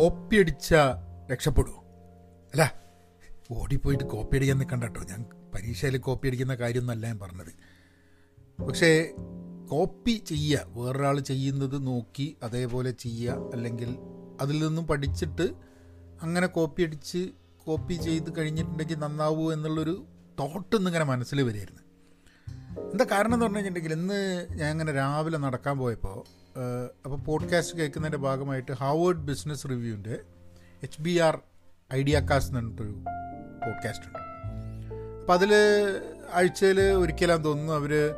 Copy അടിച്ച രക്ഷപ്പെടൂ. അല്ല ഓടിപ്പോയിട്ട് copy അടിക്കാൻ നിൽക്കണ്ട കേട്ടോ. ഞാൻ പരീക്ഷയിൽ കോപ്പി അടിക്കുന്ന കാര്യമൊന്നല്ല ഞാൻ പറഞ്ഞത്. പക്ഷേ കോപ്പി ചെയ്യുക വേറൊരാൾ ചെയ്യുന്നത് നോക്കി അതേപോലെ ചെയ്യുക അല്ലെങ്കിൽ അതിൽ നിന്നും പഠിച്ചിട്ട് അങ്ങനെ കോപ്പി അടിച്ച് കോപ്പി ചെയ്ത് കഴിഞ്ഞിട്ടുണ്ടെങ്കിൽ നന്നാവൂ എന്നുള്ളൊരു തോട്ട് ഇന്നിങ്ങനെ മനസ്സിൽ വരികയായിരുന്നു. എന്താ കാരണം എന്ന് പറഞ്ഞു കഴിഞ്ഞിട്ടുണ്ടെങ്കിൽ ഇന്ന് ഞാൻ ഇങ്ങനെ രാവിലെ നടക്കാൻ പോയപ്പോൾ അപ്പോൾ പോഡ്കാസ്റ്റ് കേൾക്കുന്നതിന്റെ ഭാഗമായിട്ട് Harvard business റിവ്യൂവിന്റെ H B R idea cast എന്ന് പറഞ്ഞിട്ടൊരു പോഡ്കാസ്റ്റ് ഉണ്ട്. അപ്പോൾ അതിൽ ആഴ്ചയിൽ ഒരിക്കലാന്ന് തോന്നുന്നു അവർ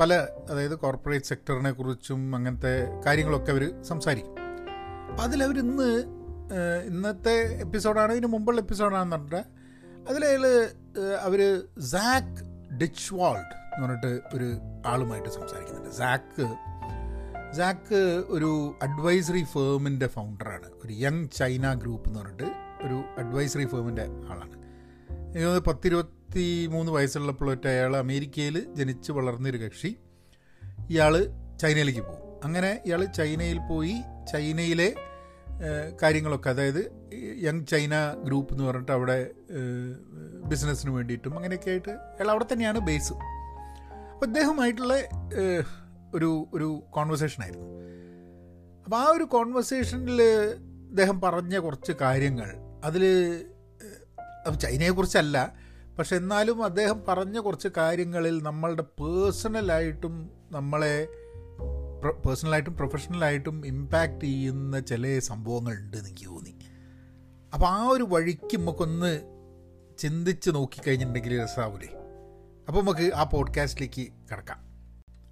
പല അതായത് കോർപ്പറേറ്റ് സെക്ടറിനെ കുറിച്ചും അങ്ങനത്തെ കാര്യങ്ങളൊക്കെ അവർ സംസാരിക്കും. അപ്പോൾ അതിലവർ ഇന്ന് ഇന്നത്തെ എപ്പിസോഡാണ് ഇതിന് മുമ്പുള്ള എപ്പിസോഡാണെന്ന് പറഞ്ഞിട്ട് അതിലയാൾ അവർ സാക്ക് ഡിച്ച് വാൾഡ് എന്ന് പറഞ്ഞിട്ട് ഒരു ആളുമായിട്ട് സംസാരിക്കുന്നുണ്ട്. സാക്ക് സാക്ക് ഒരു അഡ്വൈസറി ഫേമിന്റെ ഫൗണ്ടറാണ് ഒരു യങ് ചൈന ഗ്രൂപ്പ് എന്ന് പറഞ്ഞിട്ട് ഒരു അഡ്വൈസറി ഫേമിന്റെ ആളാണ്. എനിക്ക് പത്തിരുപത്തി മൂന്ന് വയസ്സുള്ളപ്പോഴൊറ്റ അയാൾ അമേരിക്കയിൽ ജനിച്ച് വളർന്നൊരു കക്ഷി. ഇയാൾ ചൈനയിലേക്ക് പോകും. അങ്ങനെ ഇയാൾ ചൈനയിൽ പോയി ചൈനയിലെ കാര്യങ്ങളൊക്കെ അതായത് യങ് ചൈന ഗ്രൂപ്പ് എന്ന് പറഞ്ഞിട്ട് അവിടെ ബിസിനസ്സിന് വേണ്ടിയിട്ടും അങ്ങനെയൊക്കെ ആയിട്ട് അയാൾ അവിടെ തന്നെയാണ് ബേസ് അപ്പോൾ അദ്ദേഹമായിട്ടുള്ള ഒരു ഒരു കോൺവെർസേഷൻ ആയിരുന്നു. അപ്പോൾ ആ ഒരു കോൺവെർസേഷനിൽ അദ്ദേഹം പറഞ്ഞ കുറച്ച് കാര്യങ്ങൾ അതിൽ അത് ചൈനയെക്കുറിച്ചല്ല പക്ഷെ എന്നാലും അദ്ദേഹം പറഞ്ഞ കുറച്ച് കാര്യങ്ങളിൽ നമ്മളുടെ പേഴ്സണലായിട്ടും നമ്മളെ പേഴ്സണലായിട്ടും പ്രൊഫഷണലായിട്ടും ഇമ്പാക്റ്റ് ചെയ്യുന്ന ചില സംഭവങ്ങളുണ്ട് എനിക്ക് തോന്നി. അപ്പോൾ ആ ഒരു വഴിക്ക് നമുക്കൊന്ന് ചിന്തിച്ച് നോക്കിക്കഴിഞ്ഞിട്ടുണ്ടെങ്കിൽ രസാവൂലേ. അപ്പോൾ നമുക്ക് ആ പോഡ്കാസ്റ്റിലേക്ക് കിടക്കാം.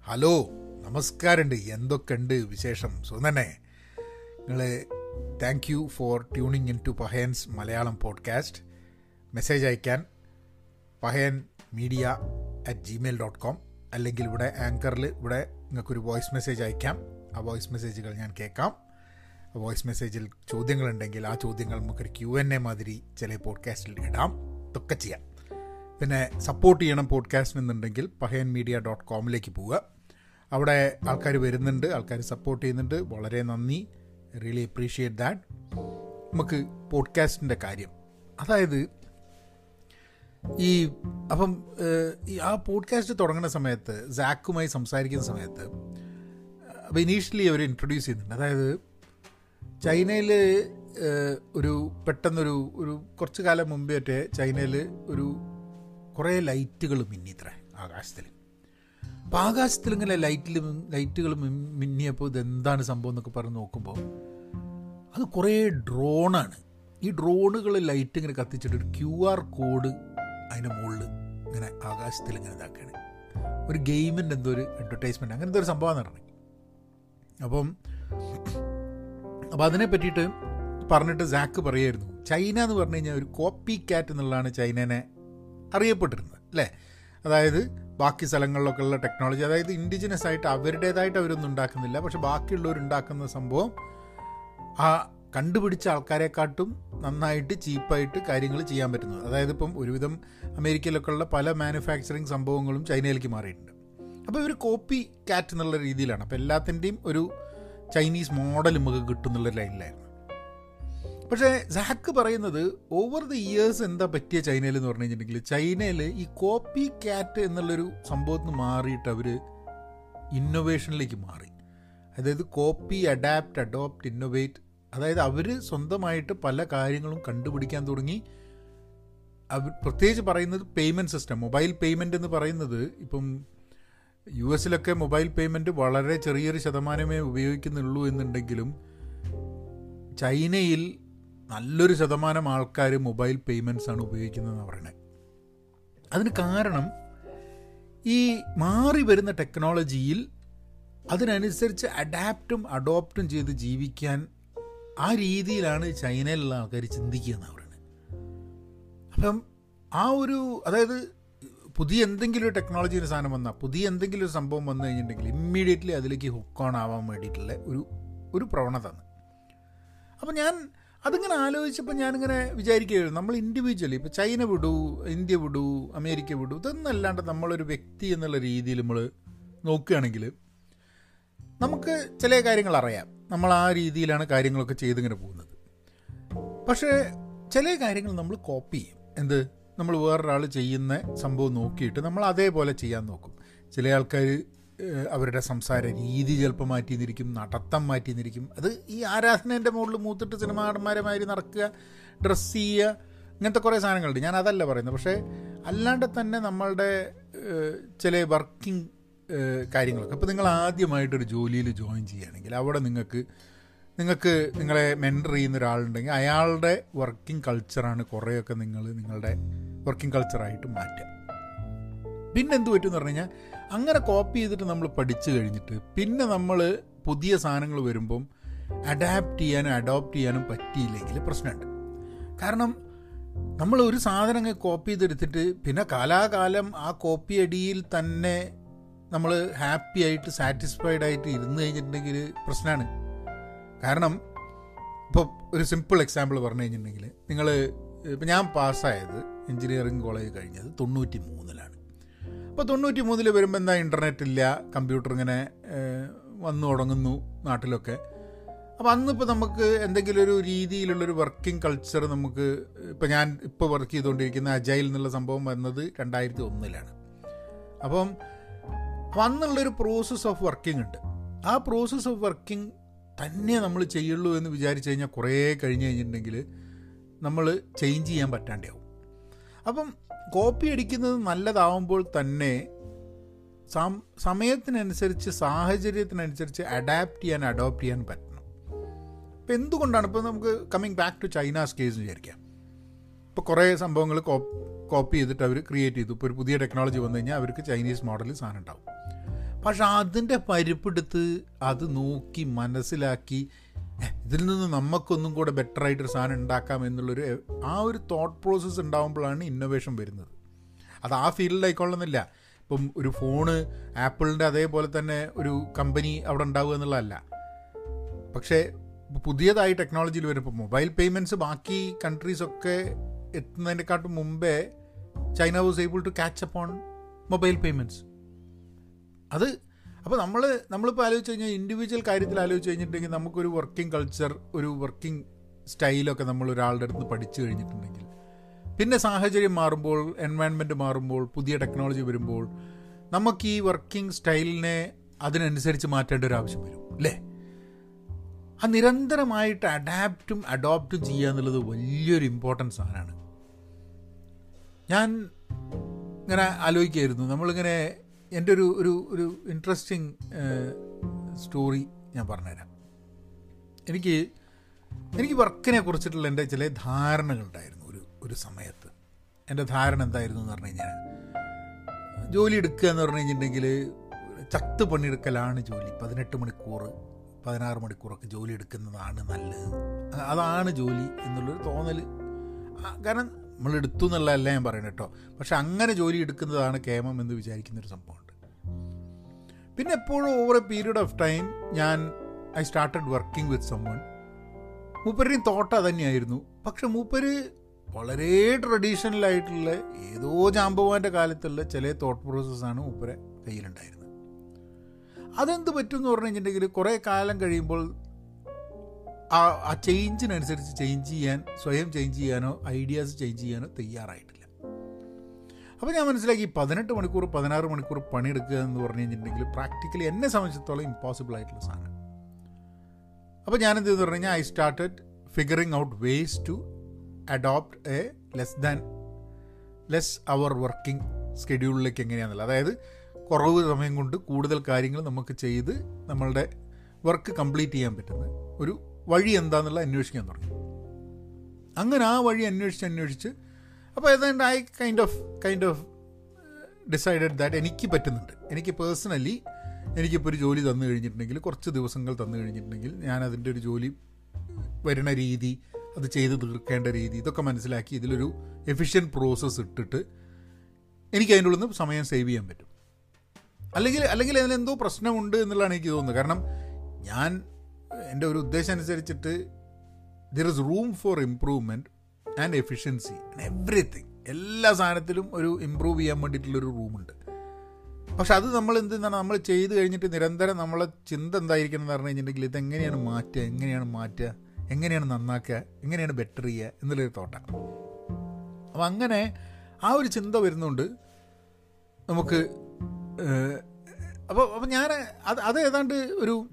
ഹലോ? നമസ്കാരമുണ്ട്. എന്തൊക്കെയുണ്ട് വിശേഷം? സുഖം തന്നെ. നിങ്ങൾ thank you for tuning in to Pahayans Malayalam podcast message അയക്കാൻ Pahayan media at Gmail dot com അല്ലെങ്കിൽ ഇവിടെ ആങ്കറിൽ ഇവിടെ നിങ്ങൾക്കൊരു വോയിസ് മെസ്സേജ് അയക്കാം. ആ വോയിസ് മെസ്സേജുകൾ ഞാൻ കേൾക്കാം. വോയിസ് മെസ്സേജിൽ ചോദ്യങ്ങളുണ്ടെങ്കിൽ ആ ചോദ്യങ്ങൾ നമുക്കൊരു ക്യു എൻ എ മാതിരി ചില പോഡ്കാസ്റ്റിൽ ഇടാം. ഇതൊക്കെ ചെയ്യാം. പിന്നെ സപ്പോർട്ട് ചെയ്യണം പോഡ്കാസ്റ്റിന് എന്നുണ്ടെങ്കിൽ പഹയൻ മീഡിയ ഡോട്ട് കോമിലേക്ക് പോവുക. അവിടെ ആൾക്കാർ വരുന്നുണ്ട് ആൾക്കാർ സപ്പോർട്ട് ചെയ്യുന്നുണ്ട്. വളരെ നന്ദി. റിയലി അപ്രീഷിയേറ്റ് ദാറ്റ് നമുക്ക് പോഡ്കാസ്റ്റിന്റെ കാര്യം. അതായത് ഈ അപ്പം ആ പോഡ്കാസ്റ്റ് തുടങ്ങുന്ന സമയത്ത് സാക്കുമായി സംസാരിക്കുന്ന സമയത്ത് അപ്പോൾ ഇനീഷ്യലി അവർ ഇൻട്രൊഡ്യൂസ് ചെയ്യുന്നുണ്ട്. അതായത് ചൈനയിൽ ഒരു പെട്ടെന്നൊരു ഒരു കുറച്ച് കാലം മുമ്പേ ഒറ്റേ ചൈനയിൽ ഒരു കുറേ ലൈറ്റുകൾ മിന്നിത്ര ആകാശത്തിൽ അപ്പോൾ ആകാശത്തിൽ ഇങ്ങനെ ലൈറ്റിൽ ലൈറ്റുകൾ മിന്നിയപ്പോൾ ഇതെന്താണ് സംഭവം എന്നൊക്കെ പറഞ്ഞ് നോക്കുമ്പോൾ അത് കുറേ ഡ്രോണാണ്. ഈ ഡ്രോണുകൾ ലൈറ്റ് ഇങ്ങനെ കത്തിച്ചിട്ട് ഒരു ക്യു ആർ കോഡ് അതിന്റെ മുകളിൽ ഇങ്ങനെ ആകാശത്തിൽ ഇങ്ങനെ ഇതാക്കുകയാണ് ഒരു ഗെയിമിന്റെ എന്തോ ഒരു അഡ്വർടൈസ്മെന്റ് അങ്ങനത്തെ ഒരു സംഭവം നടന്നു. അപ്പം അപ്പോൾ അതിനെ പറ്റിയിട്ട് പറഞ്ഞിട്ട് സാക്ക് പറയായിരുന്നു. ചൈന എന്ന് പറഞ്ഞു കഴിഞ്ഞാൽ ഒരു കോപ്പി കാറ്റ് എന്നുള്ളതാണ് ചൈനനെ അറിയപ്പെട്ടിരുന്നത് അല്ലേ? അതായത് ബാക്കി സ്ഥലങ്ങളിലൊക്കെ ഉള്ള ടെക്നോളജി അതായത് ഇൻഡിജിനസ് ആയിട്ട് അവരുടേതായിട്ട് അവരൊന്നും ഉണ്ടാക്കുന്നില്ല. പക്ഷെ ബാക്കിയുള്ളവർ ഉണ്ടാക്കുന്ന സംഭവം ആ കണ്ടുപിടിച്ച ആൾക്കാരെക്കാട്ടും നന്നായിട്ട് ചീപ്പായിട്ട് കാര്യങ്ങൾ ചെയ്യാൻ പറ്റുന്നത്. അതായത് ഇപ്പം ഒരുവിധം അമേരിക്കയിലൊക്കെ ഉള്ള പല മാനുഫാക്ചറിങ് സംഭവങ്ങളും ചൈനയിലേക്ക് മാറിയിട്ടുണ്ട്. അപ്പോൾ ഇവർ കോപ്പി കാറ്റ് എന്നുള്ള രീതിയിലാണ്. അപ്പോൾ എല്ലാത്തിന്റെയും ഒരു ചൈനീസ് മോഡൽ നമുക്ക് കിട്ടും എന്നുള്ള ലൈനിലായിരുന്നു പക്ഷേ സാക്ക് പറയുന്നത് ഓവർ ദി ഇയേഴ്സ് എന്താ പറ്റിയ ചൈനയിൽ എന്ന് പറഞ്ഞു കഴിഞ്ഞിട്ടുണ്ടെങ്കിൽ ചൈനയിൽ ഈ കോപ്പി കാറ്റ് എന്നുള്ളൊരു സംഭവത്തിന് മാറിയിട്ട് അവർ ഇന്നൊവേഷനിലേക്ക് മാറി. അതായത് കോപ്പി അഡാപ്റ്റ് അഡോപ്റ്റ് ഇന്നൊവേറ്റ് അതായത് അവർ സ്വന്തമായിട്ട് പല കാര്യങ്ങളും കണ്ടുപിടിക്കാൻ തുടങ്ങി. അവർ പ്രത്യേകിച്ച് പറയുന്നത് പേയ്മെന്റ് സിസ്റ്റം മൊബൈൽ പേയ്മെന്റ് എന്ന് പറയുന്നത് ഇപ്പം യു എസിലൊക്കെ മൊബൈൽ പേയ്മെന്റ് വളരെ ചെറിയൊരു ശതമാനമേ ഉപയോഗിക്കുന്നുള്ളൂ എന്നുണ്ടെങ്കിലും ചൈനയിൽ നല്ലൊരു ശതമാനം ആൾക്കാർ മൊബൈൽ പേയ്മെന്റ്സ് ആണ് ഉപയോഗിക്കുന്നതെന്ന് പറയുന്നത് അതിന് കാരണം ഈ മാറി വരുന്ന ടെക്നോളജിയിൽ അതിനനുസരിച്ച് അഡാപ്റ്റും അഡോപ്റ്റും ചെയ്ത് ജീവിക്കാൻ ആ രീതിയിലാണ് ചൈനയിലുള്ള ആൾക്കാർ ചിന്തിക്കുക എന്നാണ് പറയുന്നത് അപ്പം ആ ഒരു അതായത് പുതിയ എന്തെങ്കിലും ഒരു ടെക്നോളജിയുടെ സാധനം വന്നാൽ പുതിയ എന്തെങ്കിലും ഒരു സംഭവം വന്നു കഴിഞ്ഞിട്ടുണ്ടെങ്കിൽ ഇമ്മീഡിയറ്റ്ലി അതിലേക്ക് ഹുക്ക് ഓൺ ആവാൻ വേണ്ടിയിട്ടുള്ള ഒരു ഒരു പ്രവണത അപ്പം ഞാൻ അതിങ്ങനെ ആലോചിച്ചപ്പോൾ ഞാനിങ്ങനെ വിചാരിക്കുകയായിരുന്നു. നമ്മൾ ഇൻഡിവിജ്വലി ഇപ്പോൾ ചൈന വിടൂ ഇന്ത്യ വിടൂ അമേരിക്ക വിടൂ ഇതൊന്നല്ലാണ്ട് നമ്മളൊരു വ്യക്തി എന്നുള്ള രീതിയിൽ നമ്മൾ നോക്കുകയാണെങ്കിൽ നമുക്ക് ചില കാര്യങ്ങൾ അറിയാം. നമ്മൾ ആ രീതിയിലാണ് കാര്യങ്ങളൊക്കെ ചെയ്തിങ്ങനെ പോകുന്നത്. പക്ഷേ ചില കാര്യങ്ങൾ നമ്മൾ കോപ്പി ചെയ്യും. എന്ത്? നമ്മൾ വേറൊരാൾ ചെയ്യുന്ന സംഭവം നോക്കിയിട്ട് നമ്മൾ അതേപോലെ ചെയ്യാൻ നോക്കും. ചില ആൾക്കാർ അവരുടെ സംസാര രീതി ചിലപ്പോൾ മാറ്റി നിന്നിരിക്കും നടത്തം മാറ്റി നിന്നിരിക്കും അത് ഈ ആരാധനേന്റെ മുകളിൽ മൂത്തിട്ട് സിനിമാ നടന്മാരെ മാതിരി നടക്കുക ഡ്രസ്സ് ചെയ്യുക ഇങ്ങനത്തെ കുറേ സാധനങ്ങളുണ്ട്. ഞാൻ അതല്ല പറയുന്നത്. പക്ഷേ അല്ലാണ്ട് തന്നെ നമ്മളുടെ ചില വർക്കിംഗ് കാര്യങ്ങളൊക്കെ. ഇപ്പോൾ നിങ്ങൾ ആദ്യമായിട്ടൊരു ജോലിയിൽ ജോയിൻ ചെയ്യുകയാണെങ്കിൽ അവിടെ നിങ്ങൾക്ക് നിങ്ങൾക്ക് നിങ്ങളെ മെന്റർ ചെയ്യുന്ന ഒരാളുണ്ടെങ്കിൽ അയാളുടെ വർക്കിംഗ് കൾച്ചറാണ് കുറേയൊക്കെ നിങ്ങൾ നിങ്ങളുടെ വർക്കിംഗ് കൾച്ചറായിട്ട് മാറ്റുക. പിന്നെ എന്ത് പറ്റുമെന്ന് പറഞ്ഞു കഴിഞ്ഞാൽ അങ്ങനെ കോപ്പി ചെയ്തിട്ട് നമ്മൾ പഠിച്ചു കഴിഞ്ഞിട്ട് പിന്നെ നമ്മൾ പുതിയ സാധനങ്ങൾ വരുമ്പം അഡാപ്റ്റ് ചെയ്യാനും അഡോപ്റ്റ് ചെയ്യാനും പറ്റിയില്ലെങ്കിൽ പ്രശ്നമുണ്ട്. കാരണം നമ്മൾ ഒരു സാധനം കോപ്പി ചെയ്തെടുത്തിട്ട് പിന്നെ കാലാകാലം ആ കോപ്പി അടിയിൽ തന്നെ നമ്മൾ ഹാപ്പി ആയിട്ട് സാറ്റിസ്ഫൈഡ് ആയിട്ട് ഇരുന്ന് കഴിഞ്ഞിട്ടുണ്ടെങ്കിൽ പ്രശ്നമാണ്. കാരണം ഇപ്പോൾ ഒരു സിമ്പിൾ എക്സാമ്പിൾ പറഞ്ഞു കഴിഞ്ഞിട്ടുണ്ടെങ്കിൽ നിങ്ങൾ ഇപ്പം ഞാൻ പാസ്സായത് എഞ്ചിനീയറിംഗ് കോളേജ് കഴിഞ്ഞത് തൊണ്ണൂറ്റി മൂന്നിലാണ് അപ്പോൾ തൊണ്ണൂറ്റി മൂന്നിൽ വരുമ്പോൾ എന്താ ഇന്റർനെറ്റ് ഇല്ല കമ്പ്യൂട്ടർ ഇങ്ങനെ വന്നു തുടങ്ങുന്നു നാട്ടിലൊക്കെ. അപ്പോൾ അന്നിപ്പോൾ നമുക്ക് എന്തെങ്കിലും ഒരു രീതിയിലുള്ളൊരു വർക്കിംഗ് കൾച്ചർ നമുക്ക് ഇപ്പോൾ ഞാൻ ഇപ്പോൾ വർക്ക് ചെയ്തുകൊണ്ടിരിക്കുന്ന അജൈൽ എന്നുള്ള സംഭവം വന്നത് രണ്ടായിരത്തി ഒന്നിലാണ് അപ്പം അന്നുള്ളൊരു പ്രോസസ്സ് ഓഫ് വർക്കിംഗ് ഉണ്ട്. ആ പ്രോസസ്സ് ഓഫ് വർക്കിംഗ് തന്നെ നമ്മൾ ചെയ്യുള്ളൂ എന്ന് വിചാരിച്ചു കഴിഞ്ഞാൽ കുറേ കഴിഞ്ഞ് കഴിഞ്ഞിട്ടുണ്ടെങ്കിൽ നമ്മൾ ചേഞ്ച് ചെയ്യാൻ പറ്റാണ്ടാവും. അപ്പം കോപ്പി അടിക്കുന്നത് നല്ലതാവുമ്പോൾ തന്നെ സം സമയത്തിനനുസരിച്ച് സാഹചര്യത്തിനനുസരിച്ച് അഡാപ്റ്റ് ചെയ്യാൻ അഡോപ്റ്റ് ചെയ്യാൻ പറ്റണം. ഇപ്പം എന്തുകൊണ്ടാണ്? ഇപ്പോൾ നമുക്ക് coming back to China's case വിചാരിക്കാം. ഇപ്പോൾ കുറേ സംഭവങ്ങൾ കോപ്പി ചെയ്തിട്ട് അവർ ക്രിയേറ്റ് ചെയ്തു. ഇപ്പോൾ ഒരു പുതിയ ടെക്നോളജി വന്നു കഴിഞ്ഞാൽ അവർക്ക് ചൈനീസ് മോഡലിൽ സാധനം ഉണ്ടാവും. പക്ഷെ അതിന്റെ പരിപ്പെടുത്ത് അത് നോക്കി മനസ്സിലാക്കി ഇതിൽ നിന്ന് നമുക്കൊന്നും കൂടെ ബെറ്റർ ആയിട്ടൊരു സാധനം ഉണ്ടാക്കാം എന്നുള്ളൊരു ആ ഒരു തോട്ട് പ്രോസസ്സ് ഉണ്ടാകുമ്പോഴാണ് ഇന്നോവേഷൻ വരുന്നത്. അത് ആ ഫീൽഡിലായിക്കൊള്ളുന്നില്ല ഇപ്പം ഒരു ഫോണ് ആപ്പിളിന്റെ അതേപോലെ തന്നെ ഒരു കമ്പനി അവിടെ ഉണ്ടാവുക എന്നുള്ളതല്ല. പക്ഷേ പുതിയതായി ടെക്നോളജിയിൽ വരും ഇപ്പോൾ മൊബൈൽ പേയ്മെന്റ്സ് ബാക്കി കൺട്രീസൊക്കെ എത്തുന്നതിനെക്കാട്ടും മുമ്പേ China was able to catch up on mobile payments അത് അപ്പോൾ നമ്മൾ നമ്മളിപ്പോൾ ആലോചിച്ച് കഴിഞ്ഞാൽ ഇൻഡിവിജ്വൽ കാര്യത്തിൽ ആലോചിച്ച് കഴിഞ്ഞിട്ടുണ്ടെങ്കിൽ നമുക്കൊരു വർക്കിംഗ് കൾച്ചർ ഒരു വർക്കിംഗ് സ്റ്റൈലൊക്കെ നമ്മൾ ഒരാളുടെ അടുത്ത് പഠിച്ചു കഴിഞ്ഞിട്ടുണ്ടെങ്കിൽ. പിന്നെ സാഹചര്യം മാറുമ്പോൾ എൻവയൺമെന്റ് മാറുമ്പോൾ പുതിയ ടെക്നോളജി വരുമ്പോൾ നമുക്ക് ഈ വർക്കിംഗ് സ്റ്റൈലിനെ അതിനനുസരിച്ച് മാറ്റേണ്ട ഒരു ആവശ്യം വരും അല്ലേ? ആ നിരന്തരമായിട്ട് അഡാപ്റ്റും അഡോപ്റ്റും ചെയ്യുക എന്നുള്ളത് വലിയൊരു ഇമ്പോർട്ടൻസ് സാധനമാണ്. ഞാൻ ഇങ്ങനെ ആലോചിക്കായിരുന്നു നമ്മളിങ്ങനെ എന്റെ ഒരു ഒരു ഒരു ഇൻട്രസ്റ്റിംഗ് സ്റ്റോറി ഞാൻ പറഞ്ഞുതരാം. എനിക്ക് എനിക്ക് വർക്കിനെ കുറിച്ചിട്ടുള്ള എന്റെ ചില ധാരണകളുണ്ടായിരുന്നു ഒരു ഒരു സമയത്ത്. എന്റെ ധാരണ എന്തായിരുന്നു എന്ന് പറഞ്ഞു കഴിഞ്ഞാൽ ജോലി എടുക്കുക എന്ന് പറഞ്ഞു കഴിഞ്ഞിട്ടുണ്ടെങ്കിൽ ചത്ത് പണിയെടുക്കലാണ് ജോലി. പതിനെട്ട് മണിക്കൂർ പതിനാറ് മണിക്കൂറൊക്കെ ജോലി എടുക്കുന്നതാണ് നല്ലത്. അതാണ് ജോലി എന്നുള്ളൊരു തോന്നൽ കാരണം നമ്മൾ എടുത്തു എന്നുള്ളതല്ല ഞാൻ പറയുന്നത് കേട്ടോ. പക്ഷെ അങ്ങനെ ജോലി എടുക്കുന്നതാണ് കേമം എന്ന് വിചാരിക്കുന്നൊരു സംഭവമുണ്ട്. പിന്നെ എപ്പോഴും over a period of time ഞാൻ I started working with someone മൂപ്പരുടെയും തോട്ട തന്നെയായിരുന്നു പക്ഷെ മൂപ്പര് വളരെ ട്രഡീഷണൽ ആയിട്ടുള്ള ഏതോ ജാമ്പവാന്റെ കാലത്തുള്ള ചില തോട്ട് പ്രോസസ്സാണ് മൂപ്പരെ കയ്യിലുണ്ടായിരുന്നത്. അതെന്ത് പറ്റും എന്ന് പറഞ്ഞു കഴിഞ്ഞിട്ടുണ്ടെങ്കിൽ കുറേ കാലം കഴിയുമ്പോൾ ആ ആ ചേഞ്ചിനനുസരിച്ച് ചേഞ്ച് ചെയ്യാൻ സ്വയം ചേഞ്ച് ചെയ്യാനോ ഐഡിയാസ് ചേഞ്ച് ചെയ്യാനോ തയ്യാറായിട്ടില്ല. അപ്പോൾ ഞാൻ മനസ്സിലാക്കി പതിനെട്ട് മണിക്കൂർ പതിനാറ് മണിക്കൂർ പണിയെടുക്കുക എന്ന് പറഞ്ഞു കഴിഞ്ഞിട്ടുണ്ടെങ്കിൽ പ്രാക്ടിക്കലി എന്നെ സംബന്ധിച്ചിടത്തോളം ഇമ്പോസിബിൾ ആയിട്ടുള്ള സാധനം. അപ്പോൾ ഞാൻ എന്ത് പറഞ്ഞു കഴിഞ്ഞാൽ I started figuring out ways to adopt a less than less hour working സ്കെഡ്യൂളിലേക്ക് എങ്ങനെയാണെന്നുള്ളത് അതായത് കുറവ് സമയം കൊണ്ട് കൂടുതൽ കാര്യങ്ങൾ നമുക്ക് ചെയ്ത് നമ്മളുടെ വർക്ക് കംപ്ലീറ്റ് ചെയ്യാൻ പറ്റുന്ന ഒരു വഴി എന്താണെന്നുള്ള അന്വേഷിക്കാൻ തുടങ്ങി. അങ്ങനെ ആ വഴി അന്വേഷിച്ച് അന്വേഷിച്ച് അപ്പോൾ ഏതാണ്ട് I kind of kind of decided that എനിക്ക് പറ്റുന്നുണ്ട്. എനിക്ക് പേഴ്സണലി എനിക്കിപ്പോൾ ഒരു ജോലി തന്നു കഴിഞ്ഞിട്ടുണ്ടെങ്കിൽ കുറച്ച് ദിവസങ്ങൾ തന്നു കഴിഞ്ഞിട്ടുണ്ടെങ്കിൽ ഞാൻ അതിന്റെ ഒരു ജോലി വരുന്ന രീതി അത് ചെയ്ത് തീർക്കേണ്ട രീതി ഇതൊക്കെ മനസ്സിലാക്കി ഇതിലൊരു എഫിഷ്യന്റ് പ്രോസസ്സ് ഇട്ടിട്ട് എനിക്ക് അതിന്റെ ഉള്ളിൽ നിന്ന് സമയം സേവ് ചെയ്യാൻ പറ്റും. അല്ലെങ്കിൽ അല്ലെങ്കിൽ അതിലെന്തോ പ്രശ്നമുണ്ട് എന്നുള്ളതാണ് എനിക്ക് തോന്നുന്നത്. കാരണം ഞാൻ എന്റെ ഒരു ഉദ്ദേശം അനുസരിച്ചിട്ട് there is room for improvement and efficiency everything എല്ലാ സാധനത്തിലും ഒരു ഇമ്പ്രൂവ് ചെയ്യാൻ വേണ്ടിയിട്ടുള്ളൊരു റൂമുണ്ട് പക്ഷെ അത് നമ്മൾ എന്താണ് നമ്മൾ ചെയ്ത് കഴിഞ്ഞിട്ട് നിരന്തരം നമ്മളെ ചിന്ത എന്തായിരിക്കണം എന്ന് പറഞ്ഞു കഴിഞ്ഞിട്ടുണ്ടെങ്കിൽ ഇതെങ്ങനെയാണ് മാറ്റുക എങ്ങനെയാണ് മാറ്റുക എങ്ങനെയാണ് നന്നാക്കുക എങ്ങനെയാണ് ബെറ്റർ ചെയ്യുക എന്നുള്ളൊരു തോട്ടാണ് അപ്പം അങ്ങനെ ആ ഒരു ചിന്ത വരുന്നുണ്ട്. നമുക്ക് അപ്പോൾ അപ്പോൾ ഞാൻ അത് അത് ഏതാണ്ട് ഒരു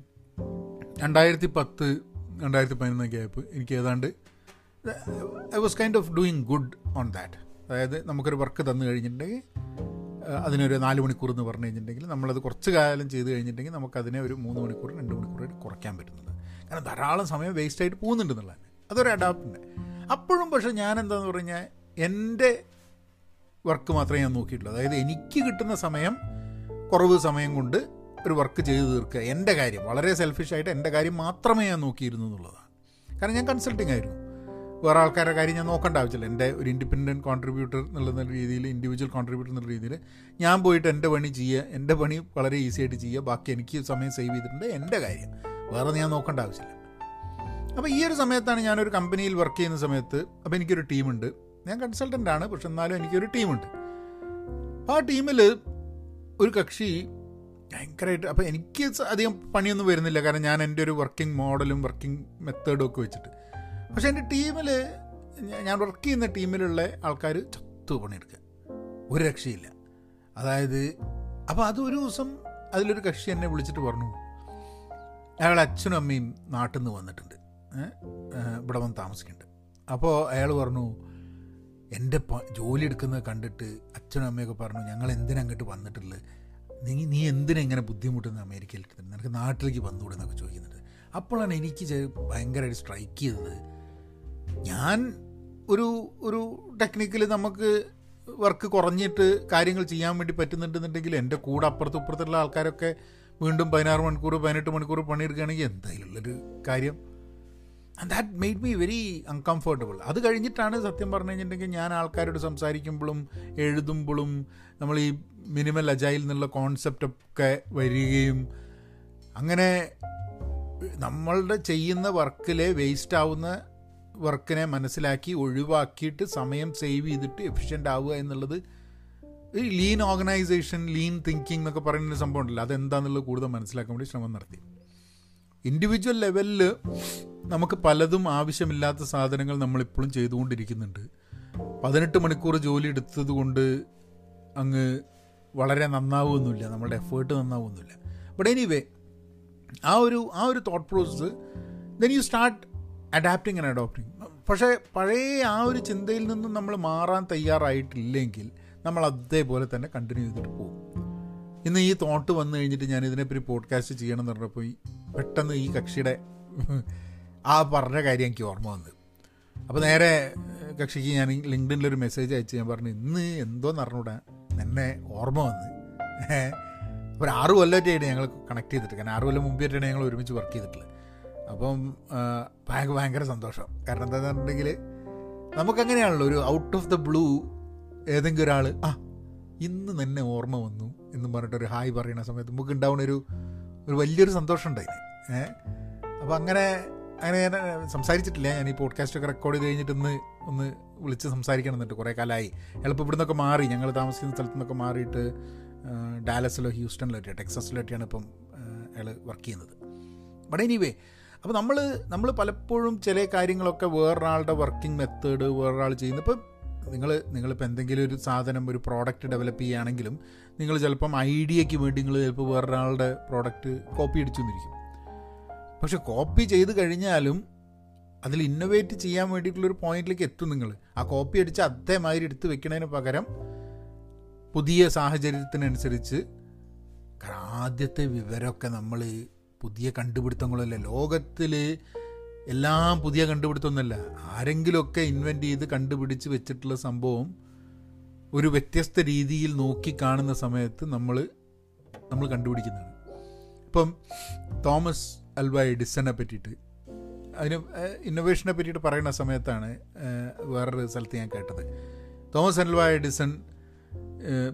രണ്ടായിരത്തി പത്ത് രണ്ടായിരത്തി പതിനൊന്നൊക്കെ ആയപ്പോൾ എനിക്ക് ഏതാണ്ട് I was kind of doing good on that അതായത് നമുക്കൊരു വർക്ക് തന്നു കഴിഞ്ഞിട്ടുണ്ടെങ്കിൽ അതിനൊരു നാല് മണിക്കൂർ എന്ന് പറഞ്ഞു കഴിഞ്ഞിട്ടുണ്ടെങ്കിൽ നമ്മളത് കുറച്ച് കാലം ചെയ്ത് കഴിഞ്ഞിട്ടുണ്ടെങ്കിൽ നമുക്കതിനെ ഒരു മൂന്ന് മണിക്കൂർ രണ്ട് മണിക്കൂറായിട്ട് കുറയ്ക്കാൻ പറ്റുന്നത്. കാരണം ധാരാളം സമയം വേസ്റ്റ് ആയിട്ട് പോകുന്നുണ്ട് അതൊരു അഡാപ്റ്റിന്റെ അപ്പോഴും പക്ഷേ ഞാൻ എന്താന്ന് പറഞ്ഞാൽ എന്റെ വർക്ക് മാത്രമേ ഞാൻ നോക്കിയിട്ടുള്ളൂ. അതായത് എനിക്ക് കിട്ടുന്ന സമയം കുറവ് സമയം കൊണ്ട് ഒരു വർക്ക് ചെയ്തു തീർക്കുക. എന്റെ കാര്യം വളരെ സെൽഫിഷായിട്ട് എന്റെ കാര്യം മാത്രമേ ഞാൻ നോക്കിയിരുന്നു എന്നുള്ളതാണ്. കാരണം ഞാൻ കൺസൾട്ടിങ് ആയിരുന്നു. വേറെ ആൾക്കാരുടെ കാര്യം ഞാൻ നോക്കേണ്ട ആവശ്യമില്ല. എന്റെ ഒരു ഇൻഡിപെൻഡന്റ് കോൺട്രിബ്യൂട്ടർ എന്നുള്ള രീതിയിൽ ഇൻഡിവിജ്വൽ കോൺട്രിബ്യൂട്ടർ എന്നുള്ള രീതിയിൽ ഞാൻ പോയിട്ട് എന്റെ പണി ചെയ്യുക എന്റെ പണി വളരെ ഈസി ആയിട്ട് ചെയ്യുക. ബാക്കി എനിക്ക് സമയം സേവ് ചെയ്തിട്ടുണ്ട് എന്റെ കാര്യം. വേറെ ഞാൻ നോക്കേണ്ട ആവശ്യമില്ല. അപ്പോൾ ഈ ഒരു സമയത്താണ് ഞാനൊരു കമ്പനിയിൽ വർക്ക് ചെയ്യുന്ന സമയത്ത് അപ്പോൾ എനിക്കൊരു ടീമുണ്ട് ഞാൻ കൺസൾട്ടന്റ് ആണ് പക്ഷെ എന്നാലും എനിക്കൊരു ടീമുണ്ട് ആ ടീമിൽ ഒരു കക്ഷി ഭയങ്കരമായിട്ട് അപ്പോൾ എനിക്ക് അധികം പണിയൊന്നും വരുന്നില്ല. കാരണം ഞാൻ എന്റെ ഒരു വർക്കിംഗ് മോഡലും വർക്കിംഗ് മെത്തേഡും ഒക്കെ വെച്ചിട്ട്. പക്ഷേ എന്റെ ടീമിൽ ഞാൻ വർക്ക് ചെയ്യുന്ന ടീമിലുള്ള ആൾക്കാർ ചത്തു പണിയെടുക്കുക. ഒരു രക്ഷയില്ല. അതായത് അപ്പോൾ അതൊരു ദിവസം അതിലൊരു കക്ഷി എന്നെ വിളിച്ചിട്ട് പറഞ്ഞു അയാൾ അച്ഛനും അമ്മയും നാട്ടിൽ നിന്ന് വന്നിട്ടുണ്ട് ഇവിടെ വന്ന് താമസിക്കുന്നുണ്ട് അപ്പോൾ അയാൾ പറഞ്ഞു എന്റെ ജോലി എടുക്കുന്നത് കണ്ടിട്ട് അച്ഛനും അമ്മയൊക്കെ പറഞ്ഞു ഞങ്ങൾ എന്തിനങ്ങോട്ട് വന്നിട്ടുള്ളത്? നീ നീ എന്തിനാ ഇങ്ങനെ ബുദ്ധിമുട്ടുന്ന അമേരിക്കയിൽ നിനക്ക് നാട്ടിലേക്ക് വന്നുകൂടെ എന്നൊക്കെ ചോദിക്കുന്നുണ്ട്. അപ്പോഴാണ് എനിക്ക് ഭയങ്കരമായിട്ട് സ്ട്രൈക്ക് ചെയ്തത്. ഞാൻ ഒരു ഒരു ടെക്നിക്കൽ നമുക്ക് വർക്ക് കുറഞ്ഞിട്ട് കാര്യങ്ങൾ ചെയ്യാൻ വേണ്ടി പറ്റുന്നുണ്ടെന്നുണ്ടെങ്കിൽ എന്റെ കൂടെ അപ്പുറത്തും ഇപ്പുറത്തുള്ള ആൾക്കാരൊക്കെ വീണ്ടും പതിനാറ് മണിക്കൂർ പതിനെട്ട് മണിക്കൂർ പണിയെടുക്കുകയാണെങ്കിൽ എന്തായാലുള്ളൊരു കാര്യം. And that made me very uncomfortable അത് കഴിഞ്ഞിട്ടാണ് സത്യം പറഞ്ഞു കഴിഞ്ഞിട്ടുണ്ടെങ്കിൽ ഞാൻ ആൾക്കാരോട് സംസാരിക്കുമ്പോഴും എഴുതുമ്പോഴും നമ്മൾ ഈ മിനിമൽ അജൈൽ എന്നുള്ള കോൺസെപ്റ്റൊക്കെ വരികയും അങ്ങനെ നമ്മളുടെ ചെയ്യുന്ന വർക്കിലെ വേസ്റ്റ് ആവുന്ന വർക്കിനെ മനസ്സിലാക്കി ഒഴിവാക്കിയിട്ട് സമയം സേവ് ചെയ്തിട്ട് എഫിഷ്യന്റ് ആവുക എന്നുള്ളത് ലീൻ ഓർഗനൈസേഷൻ ലീൻ തിങ്കിങ് എന്നൊക്കെ പറയുന്ന ഒരു സംഭവം ഉണ്ടല്ലോ. അതെന്താണെന്നുള്ളത് കൂടുതൽ മനസ്സിലാക്കാൻ വേണ്ടി ശ്രമം നടത്തി. ഇൻഡിവിജ്വൽ ലെവലിൽ നമുക്ക് പലതും ആവശ്യമില്ലാത്ത സാധനങ്ങൾ നമ്മളിപ്പോഴും ചെയ്തുകൊണ്ടിരിക്കുന്നുണ്ട്. പതിനെട്ട് മണിക്കൂർ ജോലി എടുത്തത് കൊണ്ട് അങ്ങ് വളരെ നന്നാവുമൊന്നുമില്ല നമ്മളുടെ എഫേർട്ട് നന്നാവുമൊന്നുമില്ല ബട്ട് എനിവേ ആ ഒരു ആ ഒരു thought process then you start adapting and adopting പക്ഷേ പഴയ ആ ഒരു ചിന്തയിൽ നിന്നും നമ്മൾ മാറാൻ തയ്യാറായിട്ടില്ലെങ്കിൽ നമ്മൾ അതേപോലെ തന്നെ കണ്ടിന്യൂ ചെയ്തിട്ട് പോകും. ഇന്ന് ഈ തോട്ട് വന്നു കഴിഞ്ഞിട്ട് ഞാൻ ഇതിനെപ്പറ്റി പോഡ്കാസ്റ്റ് ചെയ്യണം എന്ന് പറഞ്ഞപ്പോൾ പെട്ടെന്ന് ഈ കക്ഷിയുടെ ആ പറഞ്ഞ കാര്യം എനിക്ക് ഓർമ്മ വന്നത് അപ്പോൾ നേരെ കക്ഷിക്ക് ഞാൻ ലിങ്ക്ഡിനിലൊരു മെസ്സേജ് അയച്ച് ഞാൻ പറഞ്ഞു ഇന്ന് അറിഞ്ഞൂടാ? എന്നെ ഓർമ്മ വന്ന്. ഒരു ആറ് കൊല്ലമായിട്ടാണ് ഞങ്ങൾ കണക്ട് ചെയ്തിട്ട്. കാരണം ആറ് കൊല്ലം മുമ്പായിട്ടാണ് ഞങ്ങൾ ഒരുമിച്ച് വർക്ക് ചെയ്തിട്ടുള്ളത്. അപ്പം ഭയങ്കര ഭയങ്കര സന്തോഷം. കാരണം എന്താണെന്ന് പറഞ്ഞിട്ടുണ്ടെങ്കിൽ നമുക്കങ്ങനെയാണല്ലോ ഒരു ഔട്ട് ഓഫ് ദ ബ്ലൂ ഏതെങ്കിലും ഒരാൾ ആ ഇന്ന് തന്നെ ഓർമ്മ വന്നു എന്ന് പറഞ്ഞിട്ട് ഒരു ഹായ് പറയുന്ന സമയത്ത് നമുക്ക് ഉണ്ടാവുന്ന ഒരു ഒരു വലിയൊരു സന്തോഷം ഉണ്ടായിന് ഏഹ് അപ്പം അങ്ങനെ അങ്ങനെ ഞാൻ സംസാരിച്ചിട്ടില്ല. ഞാൻ ഈ പോഡ്കാസ്റ്റ് ഒക്കെ റെക്കോർഡ് ചെയ്ത് കഴിഞ്ഞിട്ട് ഒന്ന് ഒന്ന് വിളിച്ച് സംസാരിക്കണം എന്നിട്ട് കുറേ കാലമായി എളുപ്പം ഇവിടെ നിന്നൊക്കെ മാറി. ഞങ്ങൾ താമസിക്കുന്ന സ്ഥലത്തു നിന്നൊക്കെ മാറിയിട്ട് ഡാലസിലോ ഹ്യൂസ്റ്റണിലോ ടെക്സസിലൊക്കെയാണ് ഇപ്പം അയാൾ വർക്ക് ചെയ്യുന്നത്. ബട്ട് എനിവേ അപ്പോൾ നമ്മൾ നമ്മൾ പലപ്പോഴും ചില കാര്യങ്ങളൊക്കെ വേറൊരാളുടെ വർക്കിംഗ് മെത്തേഡ് വേറൊരാൾ ചെയ്യുന്നത് ഇപ്പം നിങ്ങൾ നിങ്ങളിപ്പോൾ എന്തെങ്കിലും ഒരു സാധനം ഒരു പ്രോഡക്റ്റ് ഡെവലപ്പ് ചെയ്യുകയാണെങ്കിലും നിങ്ങൾ ചിലപ്പം ഐഡിയയ്ക്ക് വേണ്ടി നിങ്ങൾ ചിലപ്പോൾ വേറൊരാളുടെ പ്രോഡക്റ്റ് കോപ്പി അടിച്ചു എന്നിരിക്കും പക്ഷെ കോപ്പി ചെയ്ത് കഴിഞ്ഞാലും അതിൽ ഇന്നോവേറ്റ് ചെയ്യാൻ വേണ്ടിയിട്ടുള്ളൊരു പോയിന്റിലേക്ക് എത്തും നിങ്ങൾ ആ കോപ്പി അടിച്ച് അതേമാതിരി എടുത്ത് വെക്കുന്നതിന് പകരം പുതിയ സാഹചര്യത്തിനനുസരിച്ച് കാരണം ആദ്യത്തെ വിവരമൊക്കെ നമ്മൾ പുതിയ കണ്ടുപിടുത്തങ്ങളല്ല? ലോകത്തിൽ എല്ലാം പുതിയ കണ്ടുപിടുത്തമൊന്നുമല്ല. ആരെങ്കിലുമൊക്കെ ഇൻവെന്റ് ചെയ്ത് കണ്ടുപിടിച്ച് വെച്ചിട്ടുള്ള സംഭവം ഒരു വ്യത്യസ്ത രീതിയിൽ നോക്കി കാണുന്ന സമയത്ത് നമ്മൾ നമ്മൾ കണ്ടുപിടിക്കുന്നതാണ്. ഇപ്പം തോമസ് അൽവ എഡിസനെ പറ്റിയിട്ട്. അതിന് ഇന്നൊവേഷനെ പറ്റിയിട്ട് പറയുന്ന സമയത്താണ് വേറൊരു സ്ഥലത്ത് ഞാൻ കേട്ടത്. തോമസ് അൽവ എഡിസൺ